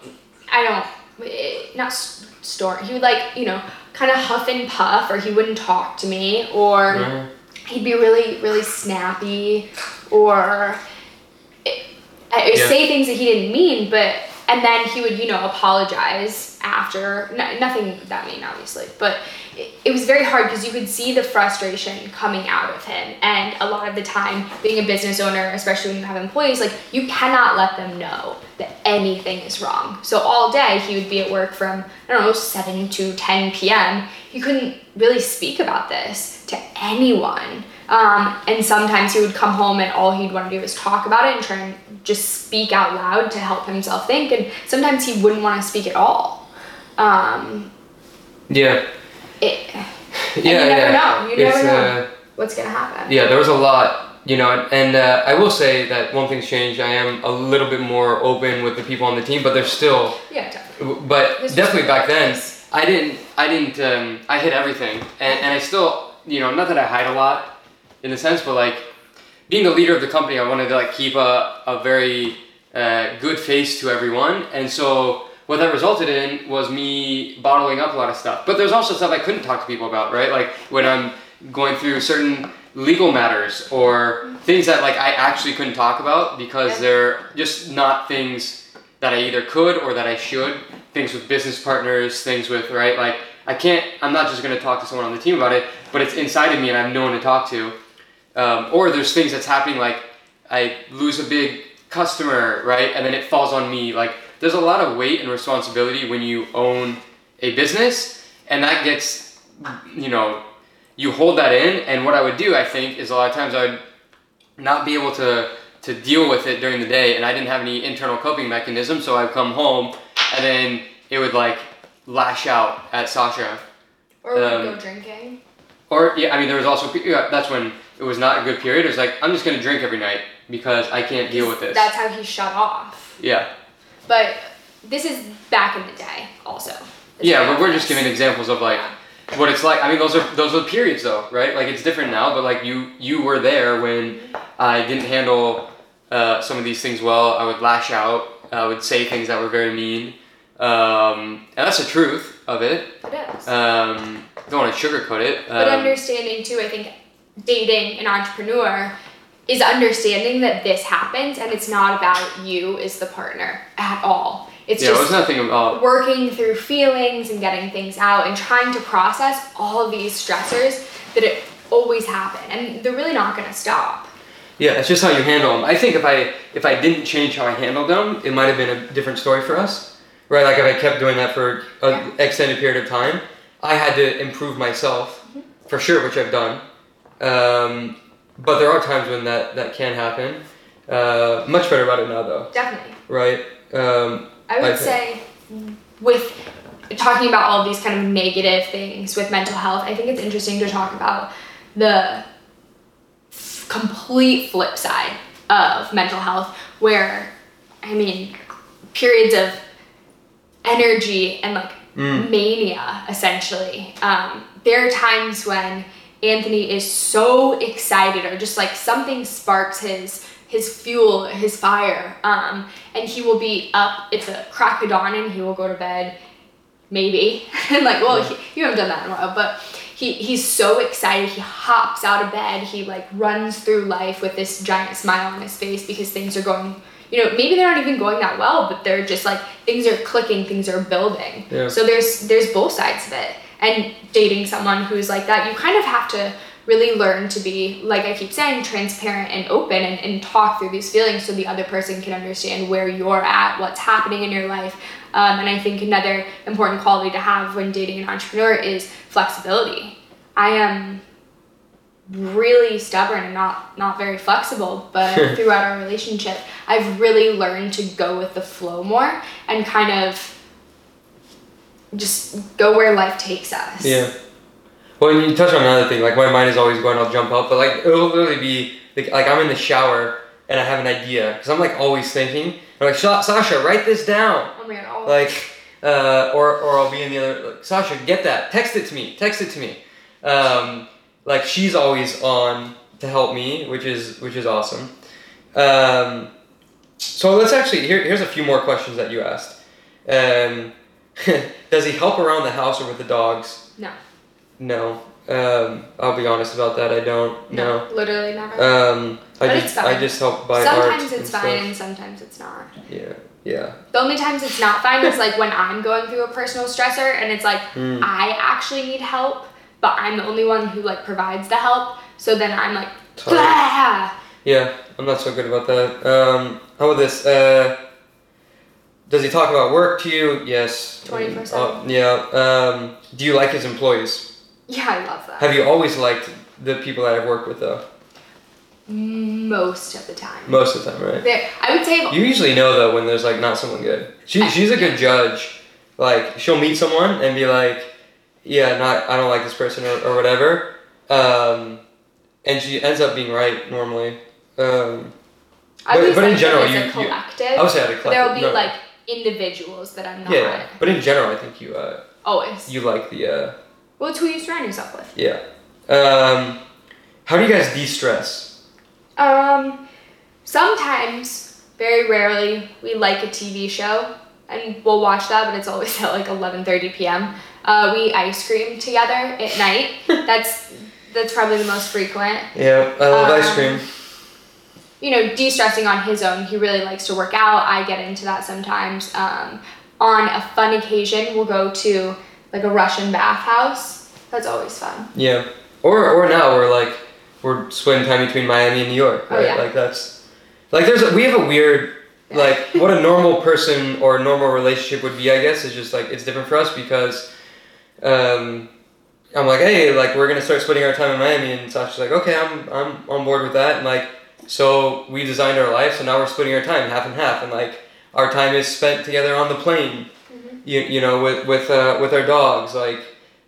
I don't, not s- storm. He would like you know kind of huff and puff, or he wouldn't talk to me, or Mhm. He'd be really really snappy, or eh, Yeah. say things that he didn't mean, but and then he would you know apologize after. No, nothing that mean, obviously, but. It, it was very hard because you could see the frustration coming out of him, and a lot of the time, being a business owner, especially when you have employees, like you cannot let them know that anything is wrong. So all day he would be at work from I don't know seven to ten p.m. He couldn't really speak about this to anyone, um, and sometimes he would come home and all he'd want to do is talk about it and try and just speak out loud to help himself think. And sometimes he wouldn't want to speak at all. Um, yeah it, yeah you never yeah know. You never It's, know. uh, what's gonna happen. yeah, there was a lot, you know, and, uh, I will say that one thing's changed. I am a little bit more open with the people on the team, but there's still, Yeah, definitely. but definitely back then. I didn't, I didn't, um, I hid everything, and, and I still, you know, not that I hide a lot, in a sense, but like being the leader of the company, I wanted to like keep a, a very uh, good face to everyone, and so what that resulted in was me bottling up a lot of stuff. But there's also stuff I couldn't talk to people about, right? Like when I'm going through certain legal matters or things that like I actually couldn't talk about because Yeah. they're just not things that I either could or that I should. Things with business partners, things with right like I can't. I'm not just gonna talk to someone on the team about it, but it's inside of me and I have no one to talk to. Um, or there's things that's happening like I lose a big customer, right, and then it falls on me. Like there's a lot of weight and responsibility when you own a business, and that gets, you know, you hold that in. And what I would do, I think, is a lot of times I would not be able to to deal with it during the day, and I didn't have any internal coping mechanism. So I'd come home, and then it would like lash out at Sasha. Or um, go drinking. Or yeah, I mean, there was also yeah, that's when it was not a good period. It was like I'm just gonna drink every night because I can't deal with this. That's how he shut off. yeah, But this is back in the day, also. Yeah, but we're just giving examples of like what it's like. I mean, those are those are periods though, right? Like it's different now, but like you you were there when I didn't handle uh, some of these things well. I would lash out. I would say things that were very mean, um, and that's the truth of it. It is. Um, don't want to sugarcoat it. but Um, understanding too, I think dating an entrepreneur is understanding that this happens and it's not about you as the partner at all. It's yeah, it just nothing about working through feelings and getting things out and trying to process all these stressors that it always happen and they're really not going to stop. Yeah, it's just how you handle them. I think if I if I didn't change how I handled them, it might have been a different story for us, right? Like if I kept doing that for an Yeah. extended period of time, I had to improve myself for sure, which I've done. Um, but there are times when that that can happen. Uh, much better about it now, though, Definitely. right? Um, I would I say with talking about all these kind of negative things with mental health, I think it's interesting to talk about the complete flip side of mental health where I mean periods of energy and like Mm. mania essentially. Um, there are times when Anthony is so excited or just like something sparks his his fuel, his fire. Um, and he will be up at the crack of dawn and he will go to bed, maybe. (laughs) and like, well, he, you haven't done that in a while, but he, he's so excited. He hops out of bed. He like runs through life with this giant smile on his face because things are going, you know, maybe they're not even going that well, but they're just like things are clicking, things are building. Yeah. So there's there's both sides of it. And dating someone who's like that, you kind of have to really learn to be, like I keep saying, transparent and open and, and talk through these feelings so the other person can understand where you're at, what's happening in your life. Um, and I think another important quality to have when dating an entrepreneur is flexibility. I am really stubborn and not not very flexible but throughout our relationship i've really learned to go with the flow more and kind of just go where life takes us Yeah. Well, and you touch on another thing. Like my mind is always going, I'll jump up, but like it'll literally be like, like I'm in the shower and I have an idea because I'm like always thinking. I'm like, Sasha, write this down. oh my god oh, Like, uh, or or I'll be in the other. Like, Sasha, get that. Text it to me. Text it to me. Um, like she's always on to help me, which is which is awesome. Um, so let's actually here. Here's a few more questions that you asked. Um, (laughs) does he help around the house or with the dogs? no No. Um, I'll be honest about that. I don't. No. literally never Um, I But just it's fine. I just help buy art. sometimes and it's stuff. fine and sometimes it's not Yeah. Yeah. the only times it's not fine is like when i'm going through a personal stressor and it's like (laughs) Mm. i actually need help but i'm the only one who like provides the help so then i'm like. Blah! Yeah, I'm not so good about that. Um, how about this? Uh, does he talk about work to you? Yes. 24/7. Uh, yeah. Um, do you like his employees? yeah i love that Have you always liked the people that I've worked with though? most of the time Most of the time, right? there i would say You usually know though when there's like not someone good. She, she's a good judge. Like she'll meet someone and be like, yeah, not I don't like this person or, or whatever. Um, and she ends up being right normally. Um, but- but in general, you- you- I would say at a but there will be no. like individuals that i'm not Yeah, but in general, I think you uh, always you like the uh, well it's who you surround yourself with yeah. Um, how do you guys de-stress? Um, sometimes, very rarely, we like a TV show and we'll watch that, but it's always (laughs) at like 11:30 p.m. Uh, we ice cream together at night. (laughs) that's that's probably the most frequent. Yeah, I love ice Um, cream. You know, de-stressing on his own. He really likes to work out. I get into that sometimes. Um, on a fun occasion, we'll go to like a Russian bathhouse. That's always fun. Yeah, or or now we're like we're splitting time between Miami and New York, Oh, right? yeah. Like that's like there's a, we have a weird like what a normal person or a normal relationship would be. I guess is just like it's different for us because um, I'm like hey like we're gonna start splitting our time in Miami. And Sasha's like okay I'm I'm on board with that. And like so we designed our life so now we're splitting our time half and half. And like our time is spent together on the plane Mhm. you, you know with with uh, with our dogs. Like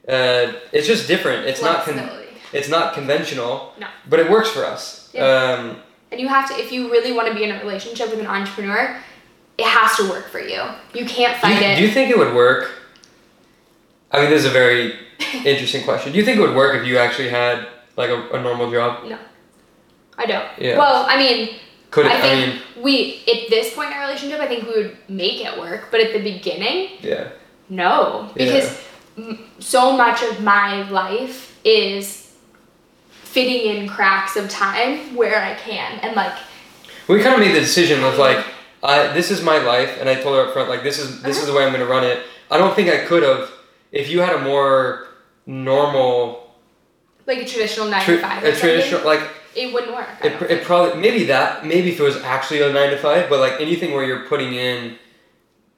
uh, it's just different. It's not con- it's not conventional No. but it works for us. Yeah. um, And you have to, if you really want to be in a relationship with an entrepreneur, it has to work for you. You can't do, you, fight do you think it would work i mean this is a very (laughs) interesting question do you think it would work if you actually had like a, a normal job No, I don't. Yeah. Well, I mean, could it I i, think mean we, at this point in our relationship, I think we would make it work. But at the beginning, yeah no. Because m- so much of my life is fitting in cracks of time where I can. And like, we kind of made the decision of mm-hmm. like I, this is my life and i told her up front like this is this is uh-huh. the way i'm going to run it i don't think i could have if you had a more normal like a traditional nine tra- to five. a traditional like it wouldn't work. It, it probably maybe that maybe if it was actually a nine to five, but like anything where you're putting in,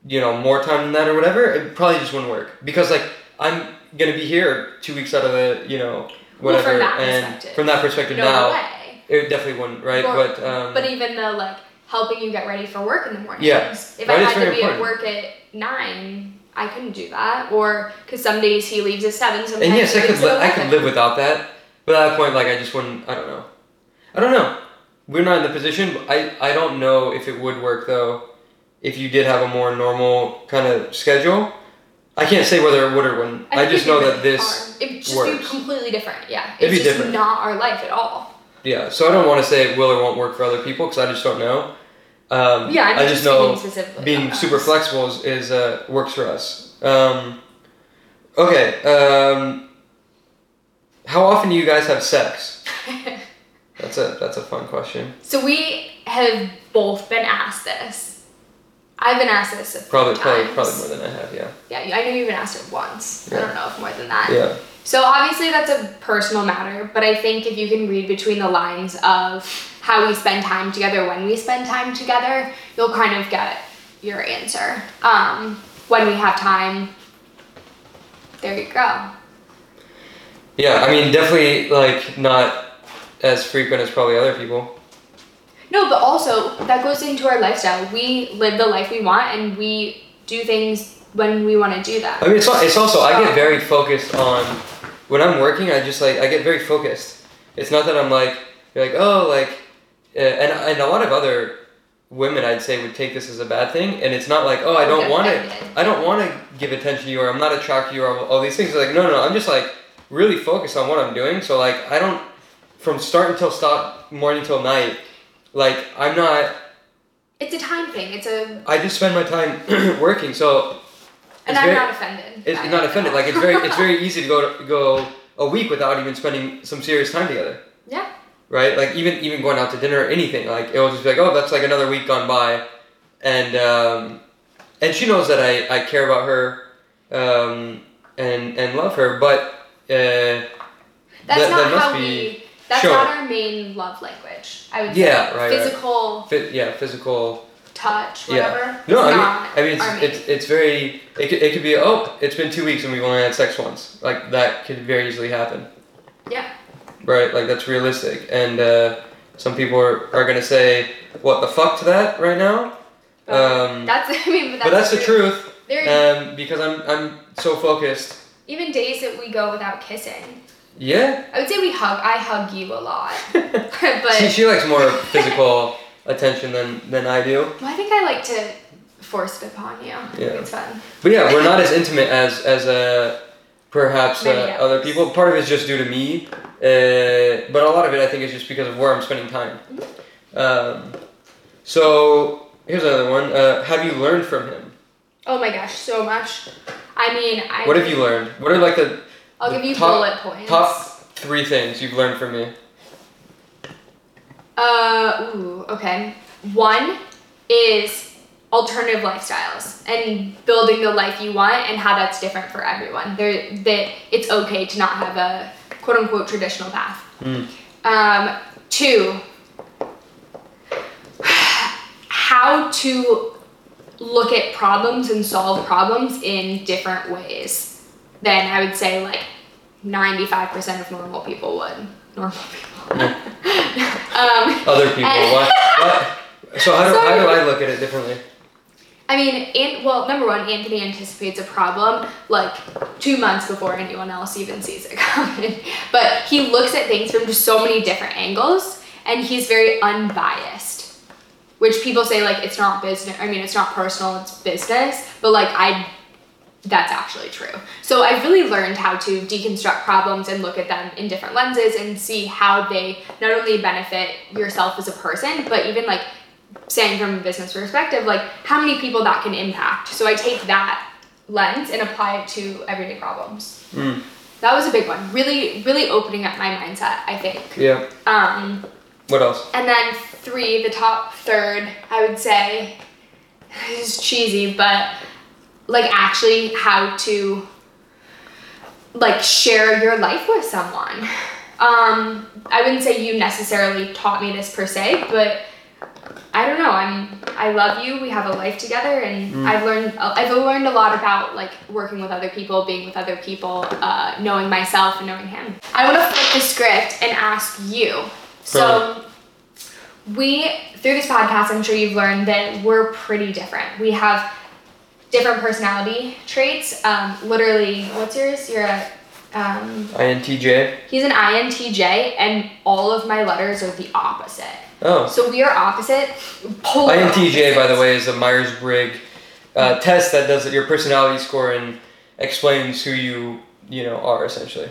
you know, more time than that or whatever, it probably just wouldn't work because like I'm gonna be here two weeks out of the you know Well, whatever, from that and perspective. from that perspective no now way. it definitely wouldn't right, but um, But even the like helping you get ready for work in the morning. Yeah. If That I had to be at work at nine, I couldn't do that. Or because some days he leaves at seven. Sometimes and yes, I could li- I could live without that, but at that point like I just wouldn't. I don't know. I don't know. We're not in the position. But I I don't know if it would work though, if you did have a more normal kind of schedule. I can't say whether it would or wouldn't. I, think just know that this. It'd just be completely different. Yeah, It'd it's be just different. not our life at all. Yeah, so I don't want to say it will or won't work for other people because I just don't know. Um, Yeah, I'm I just know specifically being super us. flexible is, is uh, works for us. Um, okay, um, how often do you guys have sex? (laughs) That's a that's a fun question. so we have both been asked this. I've been asked this Probably probably probably more than I have. Yeah. Yeah, I know you've been asked it once. I don't know if more than that. Yeah. So obviously that's a personal matter, but I think if you can read between the lines of how we spend time together when we spend time together, you'll kind of get your answer. Um, when we have time, there you go. Yeah. I mean, definitely like not as frequent as probably other people. No, but also that goes into our lifestyle. We live the life we want and we do things when we want to do that. I mean, it's, it's also I get very focused on when I'm working. I just like I get very focused. It's not that I'm like you're like oh like Uh, and and a lot of other women I'd say would take this as a bad thing, and it's not like oh I don't want to. I don't want to give attention to you or I'm not attracted to you or all these things. Like no no no I'm just like really focused on what I'm doing. So like I don't from start until stop morning till night. Like I'm not. It's a time thing. It's a I just spend my time (clears throat) working. So and I'm very- not offended. it's not offended. Like it's very it's very (laughs) easy to go go a week without even spending some serious time together. Yeah. Right. Like even even going out to dinner or anything. Like it will just be like oh that's like another week gone by, and um, and she knows that I I care about her, um, and and love her, but uh, That's that- not that must how be we. That's not our main love language. I would Yeah, say right, right. physical yeah physical. touch, Yeah. No, I mean I mean it's it's, it's very it could, it could be oh it's been two weeks and we've only had sex once like that could very easily happen. yeah. Right, like that's realistic. And uh, some people are, are gonna say, "What the fuck" to that right now. Um, that's (laughs) I mean, but that's, but that's the truth, There, um, because I'm I'm so focused. even days that we go without kissing. Yeah. I would say we hug. I hug you a lot, (laughs) (laughs) but she, she likes more physical attention than than I do. well, I think I like to force it upon you. Yeah. It's fun. But yeah, we're not as intimate as as uh, perhaps uh, other people. Part of it's just due to me, uh, but a lot of it I think is just because of where I'm spending time. Um, so here's another one. Uh, have you learned from him? Oh my gosh, so much. I mean, I. What have you learned? What are like the I'll the give you top- bullet points. top three things you've learned from me? Uh, ooh, okay. One is alternative lifestyles and building the life you want and how that's different for everyone. There, that it's okay to not have a quote unquote traditional path. Mm. Um, two, how to look at problems and solve problems in different ways than I would say like 95% of normal people would. Normal people. (laughs) um, Other people. What? (laughs) what? So how do, how do I look at it differently? I mean, and well, number one, Anthony anticipates a problem like two months before anyone else even sees it (laughs) coming. But he looks at things from just so many different angles, and he's very unbiased. Which people say like it's not business. I mean, it's not personal. It's business. But like I, that's actually true. So I've really learned how to deconstruct problems and look at them in different lenses and see how they not only benefit yourself as a person, but even like saying from a business perspective, like how many people that can impact. So I take that lens and apply it to everyday problems. Mm. That was a big one. Really, really opening up my mindset, I think. Yeah. Um, What else? and then three, the top third, I would say, is cheesy, but like actually how to like share your life with someone. Um, I wouldn't say you necessarily taught me this per se, but I don't know. I'm I love you. We have a life together, and Mm. I've learned I've learned a lot about like working with other people, being with other people, uh, knowing myself and knowing him. I want to flip the script and ask you. So we through this podcast, I'm sure you've learned that we're pretty different. We have different personality traits. Um, literally, what's yours? You're a um, INTJ. he's an INTJ, and all of my letters are the opposite. Oh. So we are opposite. Polar INTJ, by the way, is a Myers Briggs uh, test that does your personality score and explains who you you know are essentially.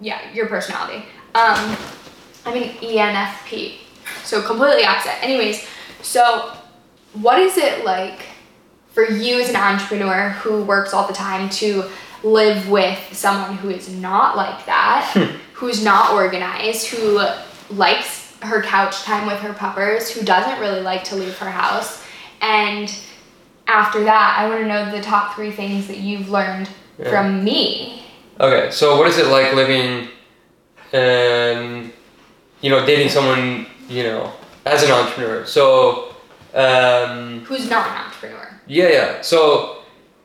yeah, your personality. Um, I'm an ENFP, so completely opposite. Anyways, so what is it like for you as an entrepreneur who works all the time to live with someone who is not like that, who's not organized, who likes her couch time with her puppers, who doesn't really like to leave her house, and after that, I want to know the top three things that you've learned Yeah. from me. Okay, so what is it like living, um, you know, dating someone you know as an entrepreneur? So. Um, Who's not an entrepreneur? Yeah, yeah. So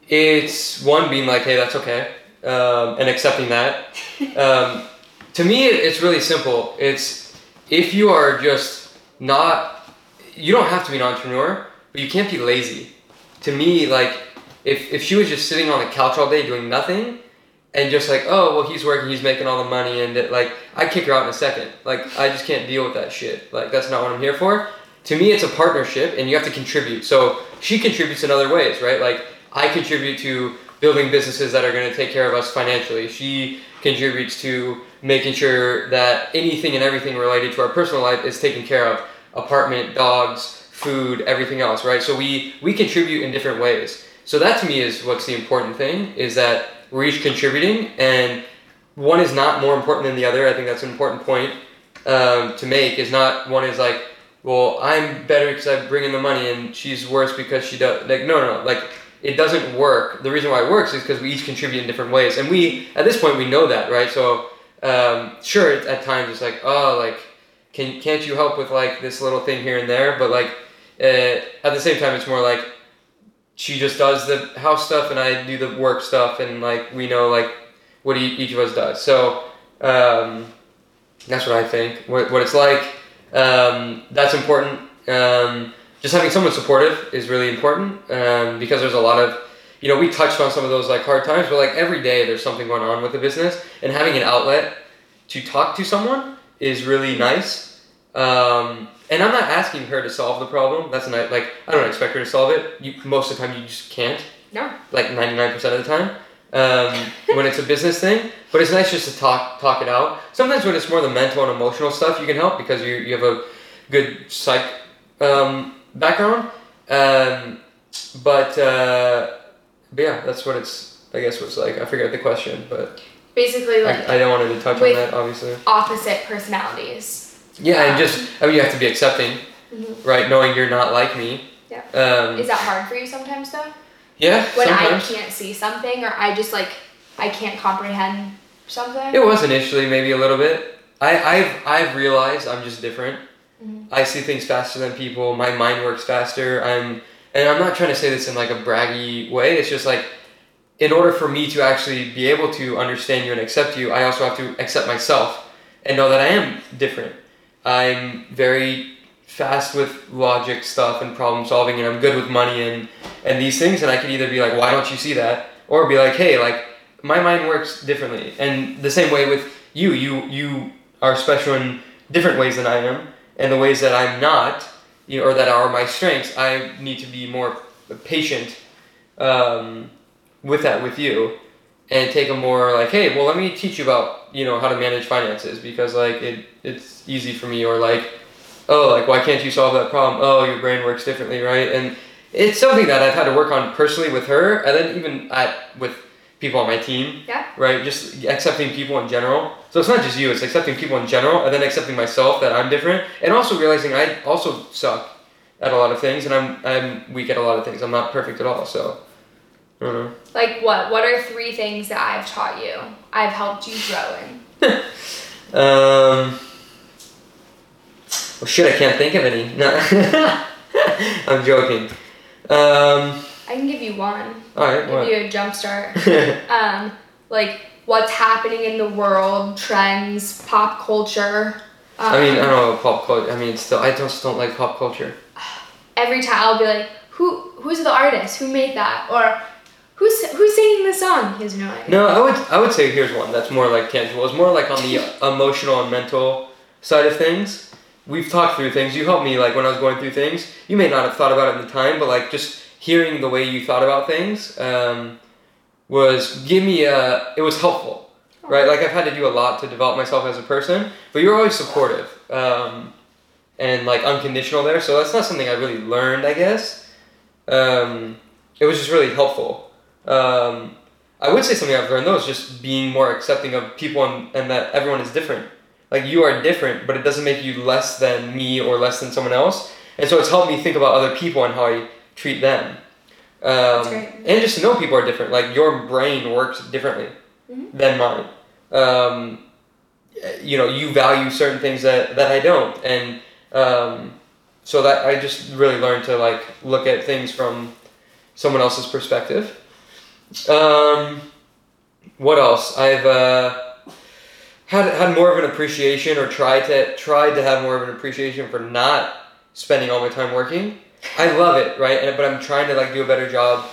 it's one being like, hey, that's okay, um, and accepting that. (laughs) Um, to me, it's really simple. It's if you are just not, you don't have to be an entrepreneur, but you can't be lazy. To me, like if if she was just sitting on the couch all day doing nothing. And just like, oh well, he's working, he's making all the money, and it, like I'd kick her out in a second. Like I just can't deal with that shit. Like that's not what I'm here for to me it's a partnership and you have to contribute so she contributes in other ways right like i contribute to building businesses that are going to take care of us financially she contributes to making sure that anything and everything related to our personal life is taken care of apartment dogs food everything else right so we we contribute in different ways so that to me is what's the important thing is that we're each contributing and one is not more important than the other i think that's an important point um, to make is not one is like well, I'm better because I bring in the money, and she's worse because she does. Like, no, no, no. Like, it doesn't work. The reason why it works is because we each contribute in different ways, and we at this point we know that, right? So, um, sure, at times it's like, oh, like, can can't you help with like this little thing here and there? But like, uh, at the same time, it's more like she just does the house stuff, and I do the work stuff, and like we know like what each of us does. So, um, that's what I think. What what it's like um, that's important. Um, just having someone supportive is really important um, because there's a lot of, you know, we touched on some of those like hard times, but like every day there's something going on with the business, and having an outlet to talk to someone is really nice. Um, and I'm not asking her to solve the problem. That's not like I don't expect her to solve it. You, most of the time you just can't. No. Like 99% of the time. Um, (laughs) when it's a business thing, but it's nice just to talk talk it out. Sometimes when it's more the mental and emotional stuff, you can help because you, you have a good psych um, background. Um, but uh, but yeah, that's what it's. I guess what's like. I forgot the question, but Basically, like I, I don't wanted to touch on that. Obviously, opposite personalities. yeah, and just I mean you have to be accepting, Mhm. right? Knowing you're not like me. Yeah. Um, Is that hard for you sometimes though? yeah. When sometimes. I can't see something or I just like I can't comprehend something. It was initially maybe a little bit. I, I've I've realized I'm just different. Mhm. I see things faster than people. My mind works faster. I'm and I'm not trying to say this in like a braggy way. It's just like in order for me to actually be able to understand you and accept you, I also have to accept myself and know that I am different. I'm very fast with logic stuff and problem solving and I'm good with money and and these things and I can either be like, why don't you see that? Or be like, hey, like my mind works differently. And the same way with you, you you are special in different ways than I am, and the ways that I'm not, you know, or that are my strengths, I need to be more patient um, with that with you, and take a more like, hey, well, let me teach you about you know how to manage finances because like it it's easy for me, or like, oh, like why can't you solve that problem? Oh, your brain works differently, right? And it's something that I've had to work on personally with her, and then even at with people on my team. Yeah. Right. Just accepting people in general. So it's not just you. It's accepting people in general, and then accepting myself that I'm different, and also realizing I also suck at a lot of things, and I'm I'm weak at a lot of things. I'm not perfect at all. So. I don't know. Like what? What are three things that I've taught you? I've helped you grow in. (laughs) Um. Well, shit, I can't think of any. (laughs) No. (laughs) I'm joking. Um. I can give you one. All right. Give What? you a jump start. (laughs) um, like what's happening in the world, trends, pop culture. Um, I mean, I don't know pop culture. I mean, still, I just don't like pop culture. every time I'll be like, who who's the artist? Who made that? Or who's who's singing the song? He has no idea. No, I would I would say here's one that's more like tangible. It's more like on the (laughs) emotional and mental side of things. We've talked through things. You helped me like when I was going through things. You may not have thought about it in the time, but like just hearing the way you thought about things, um, was give me a. It was helpful, right? Like I've had to do a lot to develop myself as a person, but you're always supportive um, and like unconditional there. So that's not something I really learned, I guess. Um, it was just really helpful. Um, I would say something I've learned though is just being more accepting of people and, and that everyone is different. Like you are different, but it doesn't make you less than me or less than someone else. And so it's helped me think about other people and how I treat them. Um, and just to know people are different. Like your brain works differently Mhm. than mine. Um, you know, you value certain things that, that I don't. And um, so that I just really learned to like look at things from someone else's perspective. Um, what else? I've uh, had had more of an appreciation, or tried to tried to have more of an appreciation for not spending all my time working. I love it, right? And but I'm trying to like do a better job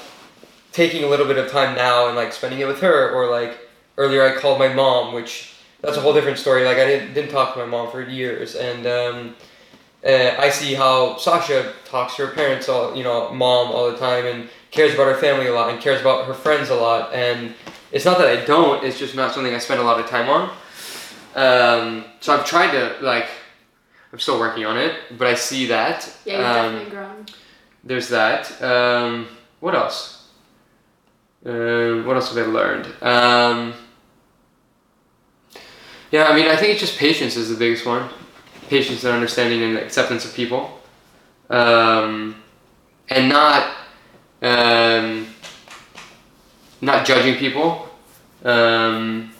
taking a little bit of time now and like spending it with her, or like earlier I called my mom, which that's a whole different story. Like I didn't didn't talk to my mom for years, and um, uh, I see how Sasha talks to her parents, all you know, mom all the time, and cares about her family a lot, and cares about her friends a lot. And it's not that I don't; it's just not something I spend a lot of time on. Um, so I've tried to like. I'm still working on it, but I see that. Yeah, you've Um, definitely grown. there's that. Um, what else? Uh, what else have I learned? Um, yeah, I mean, I think it's just patience is the biggest one. Patience and understanding and acceptance of people, um, and not um, not judging people um,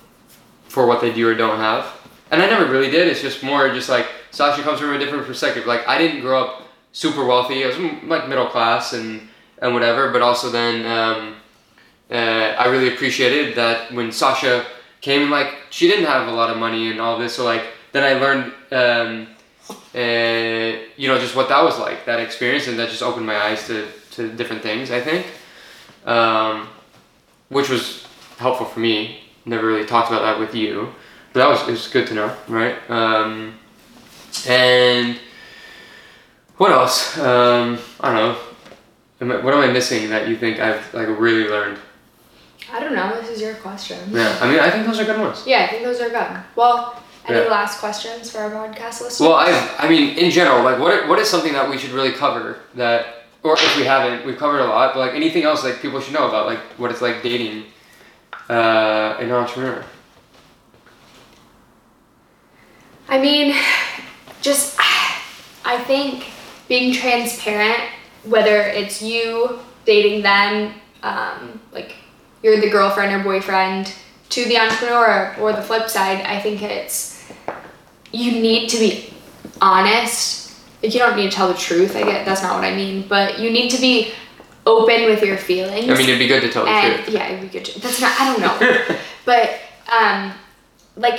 for what they do or don't have. And I never really did. It's just more just like Sasha comes from a different perspective. Like I didn't grow up super wealthy. I was mm, like middle class and and whatever. But also then um, uh, I really appreciated that when Sasha came like she didn't have a lot of money and all this. So like then I learned um, uh, you know just what that was like that experience and that just opened my eyes to to different things. I think, um, which was helpful for me. Never really talked about that with you, but that was it was good to know, right? Um, and what else? Um, I don't know. What am I missing that you think I've like really learned? I don't know. This is your question. Yeah, I mean, I think those are good ones. Yeah, I think those are good. Well, any Yeah. last questions for our podcast listeners? Well, I, I mean, in general, like, what, what is something that we should really cover that, or if we haven't, we've covered a lot, but like anything else like people should know about, like what it's like dating uh, an entrepreneur. I mean, just (sighs) I think being transparent, whether it's you dating them, um, like you're the girlfriend or boyfriend to the entrepreneur, or the flip side, I think it's you need to be honest. Like you don't need to tell the truth. I get that's not what I mean, but you need to be open with your feelings. I mean, it'd be good to tell the and truth. yeah, it'd be good. To, that's not. I don't know. (laughs) But um, like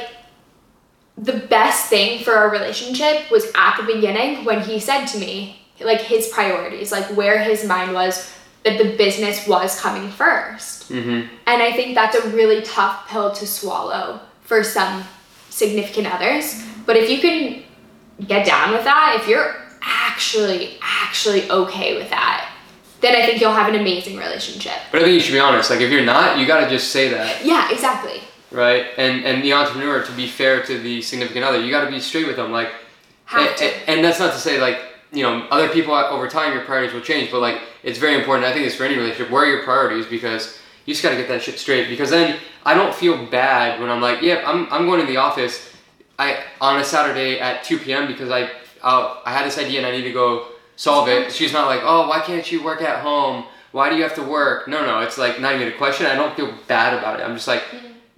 the best thing for our relationship was at the beginning when he said to me like his priorities, like where his mind was that the business was coming first. Mm-hmm. And I think that's a really tough pill to swallow for some significant others. But if you can get down with that, if you're actually actually okay with that, then I think you'll have an amazing relationship. But I think you should be honest. Like, if you're not, you gotta just say that, Yeah, exactly. Right? And and the entrepreneur, to be fair to the significant other, you gotta be straight with them. Like, and, to. and- that's not to say like you know other people over time your priorities will change, but like it's very important. I think it's for any relationship. Where are your priorities? Because you just gotta get that shit straight. Because then I don't feel bad when I'm like, yeah, I'm I'm going to the office. I on a Saturday at 2 p.m. because I uh, I had this idea and I need to go solve it. She's not like, oh, why can't you work at home? Why do you have to work? No, no, it's like not even a question. I don't feel bad about it. I'm just like,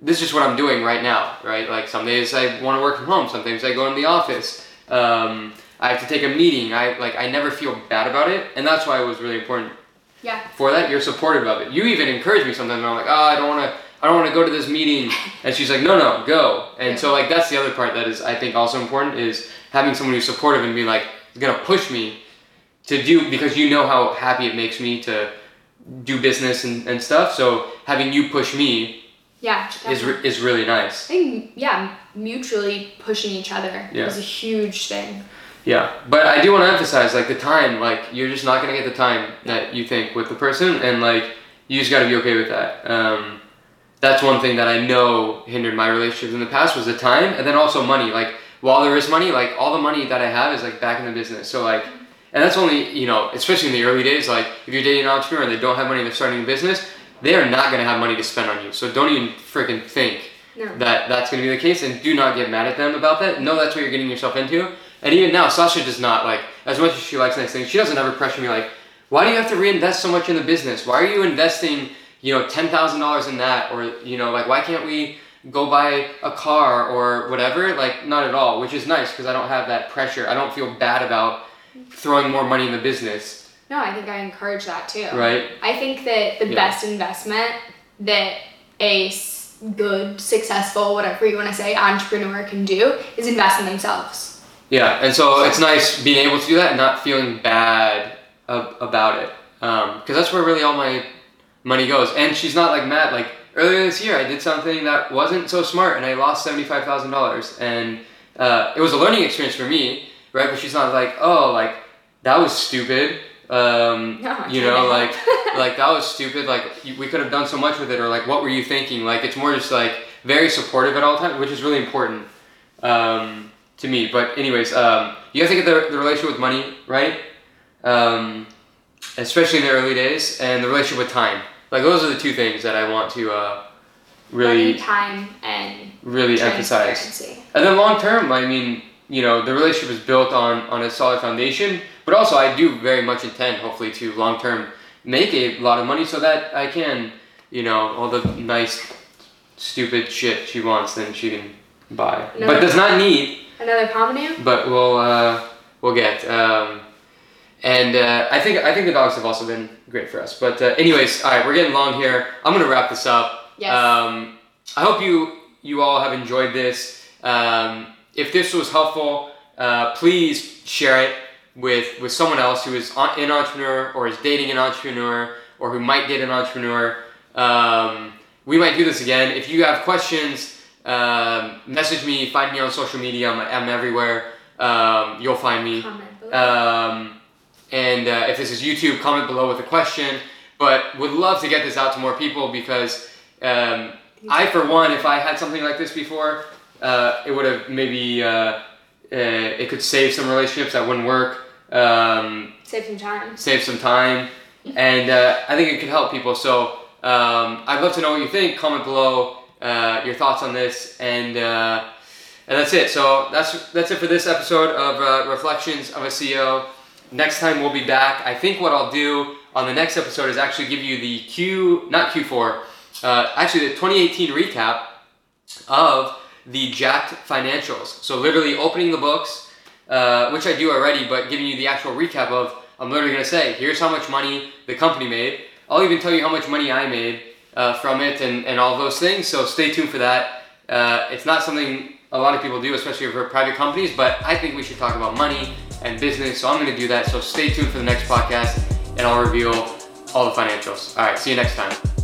this is just what I'm doing right now, right? Like some days I want to work from home. Sometimes I go in the office. Um, I have to take a meeting. I like I never feel bad about it, and that's why it was really important Yeah. for that. You're supportive of it. You even encourage me sometimes. I'm like, oh, I don't want to. I don't want to go to this meeting, (laughs) and she's like, no, no, go. And so like that's the other part that is I think also important is having someone who's supportive and be like gonna push me to do because you know how happy it makes me to do business and, and stuff. So having you push me Yeah. is definitely. re- is really nice. I think yeah, mutually pushing each other Yeah. is a huge thing. Yeah, but I do want to emphasize like the time. Like you're just not gonna get the time that you think with the person, and like you just got to be okay with that. Um, that's one thing that I know hindered my relationships in the past was the time, and then also money. Like while there is money, like all the money that I have is like back in the business. So like, and that's only you know, especially in the early days. Like if you're dating an entrepreneur and they don't have money, they're starting a business. They are not gonna have money to spend on you. So don't even freaking think No. that that's going to be the case and do not get mad at them about that. Know that's what you're getting yourself into. And even now sasha does not like as much as she likes nice things she doesn't ever pressure me like why do you have to reinvest so much in the business? Why are you investing you know $10000 in that? Or you know like why can't we go buy a car or whatever? Like not at all which is nice because i don't have that pressure. I don't feel bad about throwing more money in the business No, I think I encourage that too. right I think that the Yeah. best investment that a good, successful, whatever you want to say, entrepreneur can do is invest in themselves. Yeah, and so it's nice being able to do that and not feeling bad ab- about it, because that's where really all my money goes. And she's not like mad. Like earlier this year, I did something that wasn't so smart, and I lost seventy five thousand dollars, and uh, it was a learning experience for me, right? But she's not like, oh, like that was stupid. Um, (laughs) No, you know, like that. (laughs) like that was stupid. Like we could have done so much with it, or like what were you thinking? Like it's more just like very supportive at all times, which is really important um, to me. But anyways, um, you have to get the, the relationship with money right, um, especially in the early days, and the relationship with time. Like those are the two things that I want to uh, Money, really time, and really emphasize. And then long term, I mean, you know, the relationship is built on on a solid foundation. But also, I do very much intend, hopefully, to long term make a lot of money so that I can, you know, all the nice, stupid shit she wants, then she can buy. But does not need. Another Pomanu? But we'll uh, we'll get. Um, and uh, I think I think the dogs have also been great for us. But uh, anyways, all right, we're getting long here. I'm gonna wrap this up. Yes. Um, I hope you you all have enjoyed this. Um, if this was helpful, uh, please share it with with someone else who is on, an entrepreneur or is dating an entrepreneur or who might date an entrepreneur. Um, we might do this again. If you have questions, um, message me. Find me on social media. I'm, I'm everywhere. Um, you'll find me. Comment below. Um, and uh, if this is YouTube, comment below with a question. But would love to get this out to more people because um, I, for one, if I had something like this before, uh, it would have maybe uh, uh, it could save some relationships that wouldn't work, um, Save some time. save some time, (laughs) and uh, I think it could help people. So um, I'd love to know what you think. Comment below uh, your thoughts on this, and uh, and that's it. So that's that's it for this episode of uh, Reflections of a CEO. Next time we'll be back. I think what I'll do on the next episode is actually give you the Q, not Q4, uh, actually the 2018 recap of the Jacked financials. So literally opening the books, uh, which I do already, but giving you the actual recap of. I'm literally gonna say, here's how much money the company made. I'll even tell you how much money I made uh, from it and, and all those things. So stay tuned for that. Uh, it's not something a lot of people do, especially for private companies, but I think we should talk about money and business. So I'm to do that. So stay tuned for the next podcast and I'll reveal all the financials. All right, see you next time.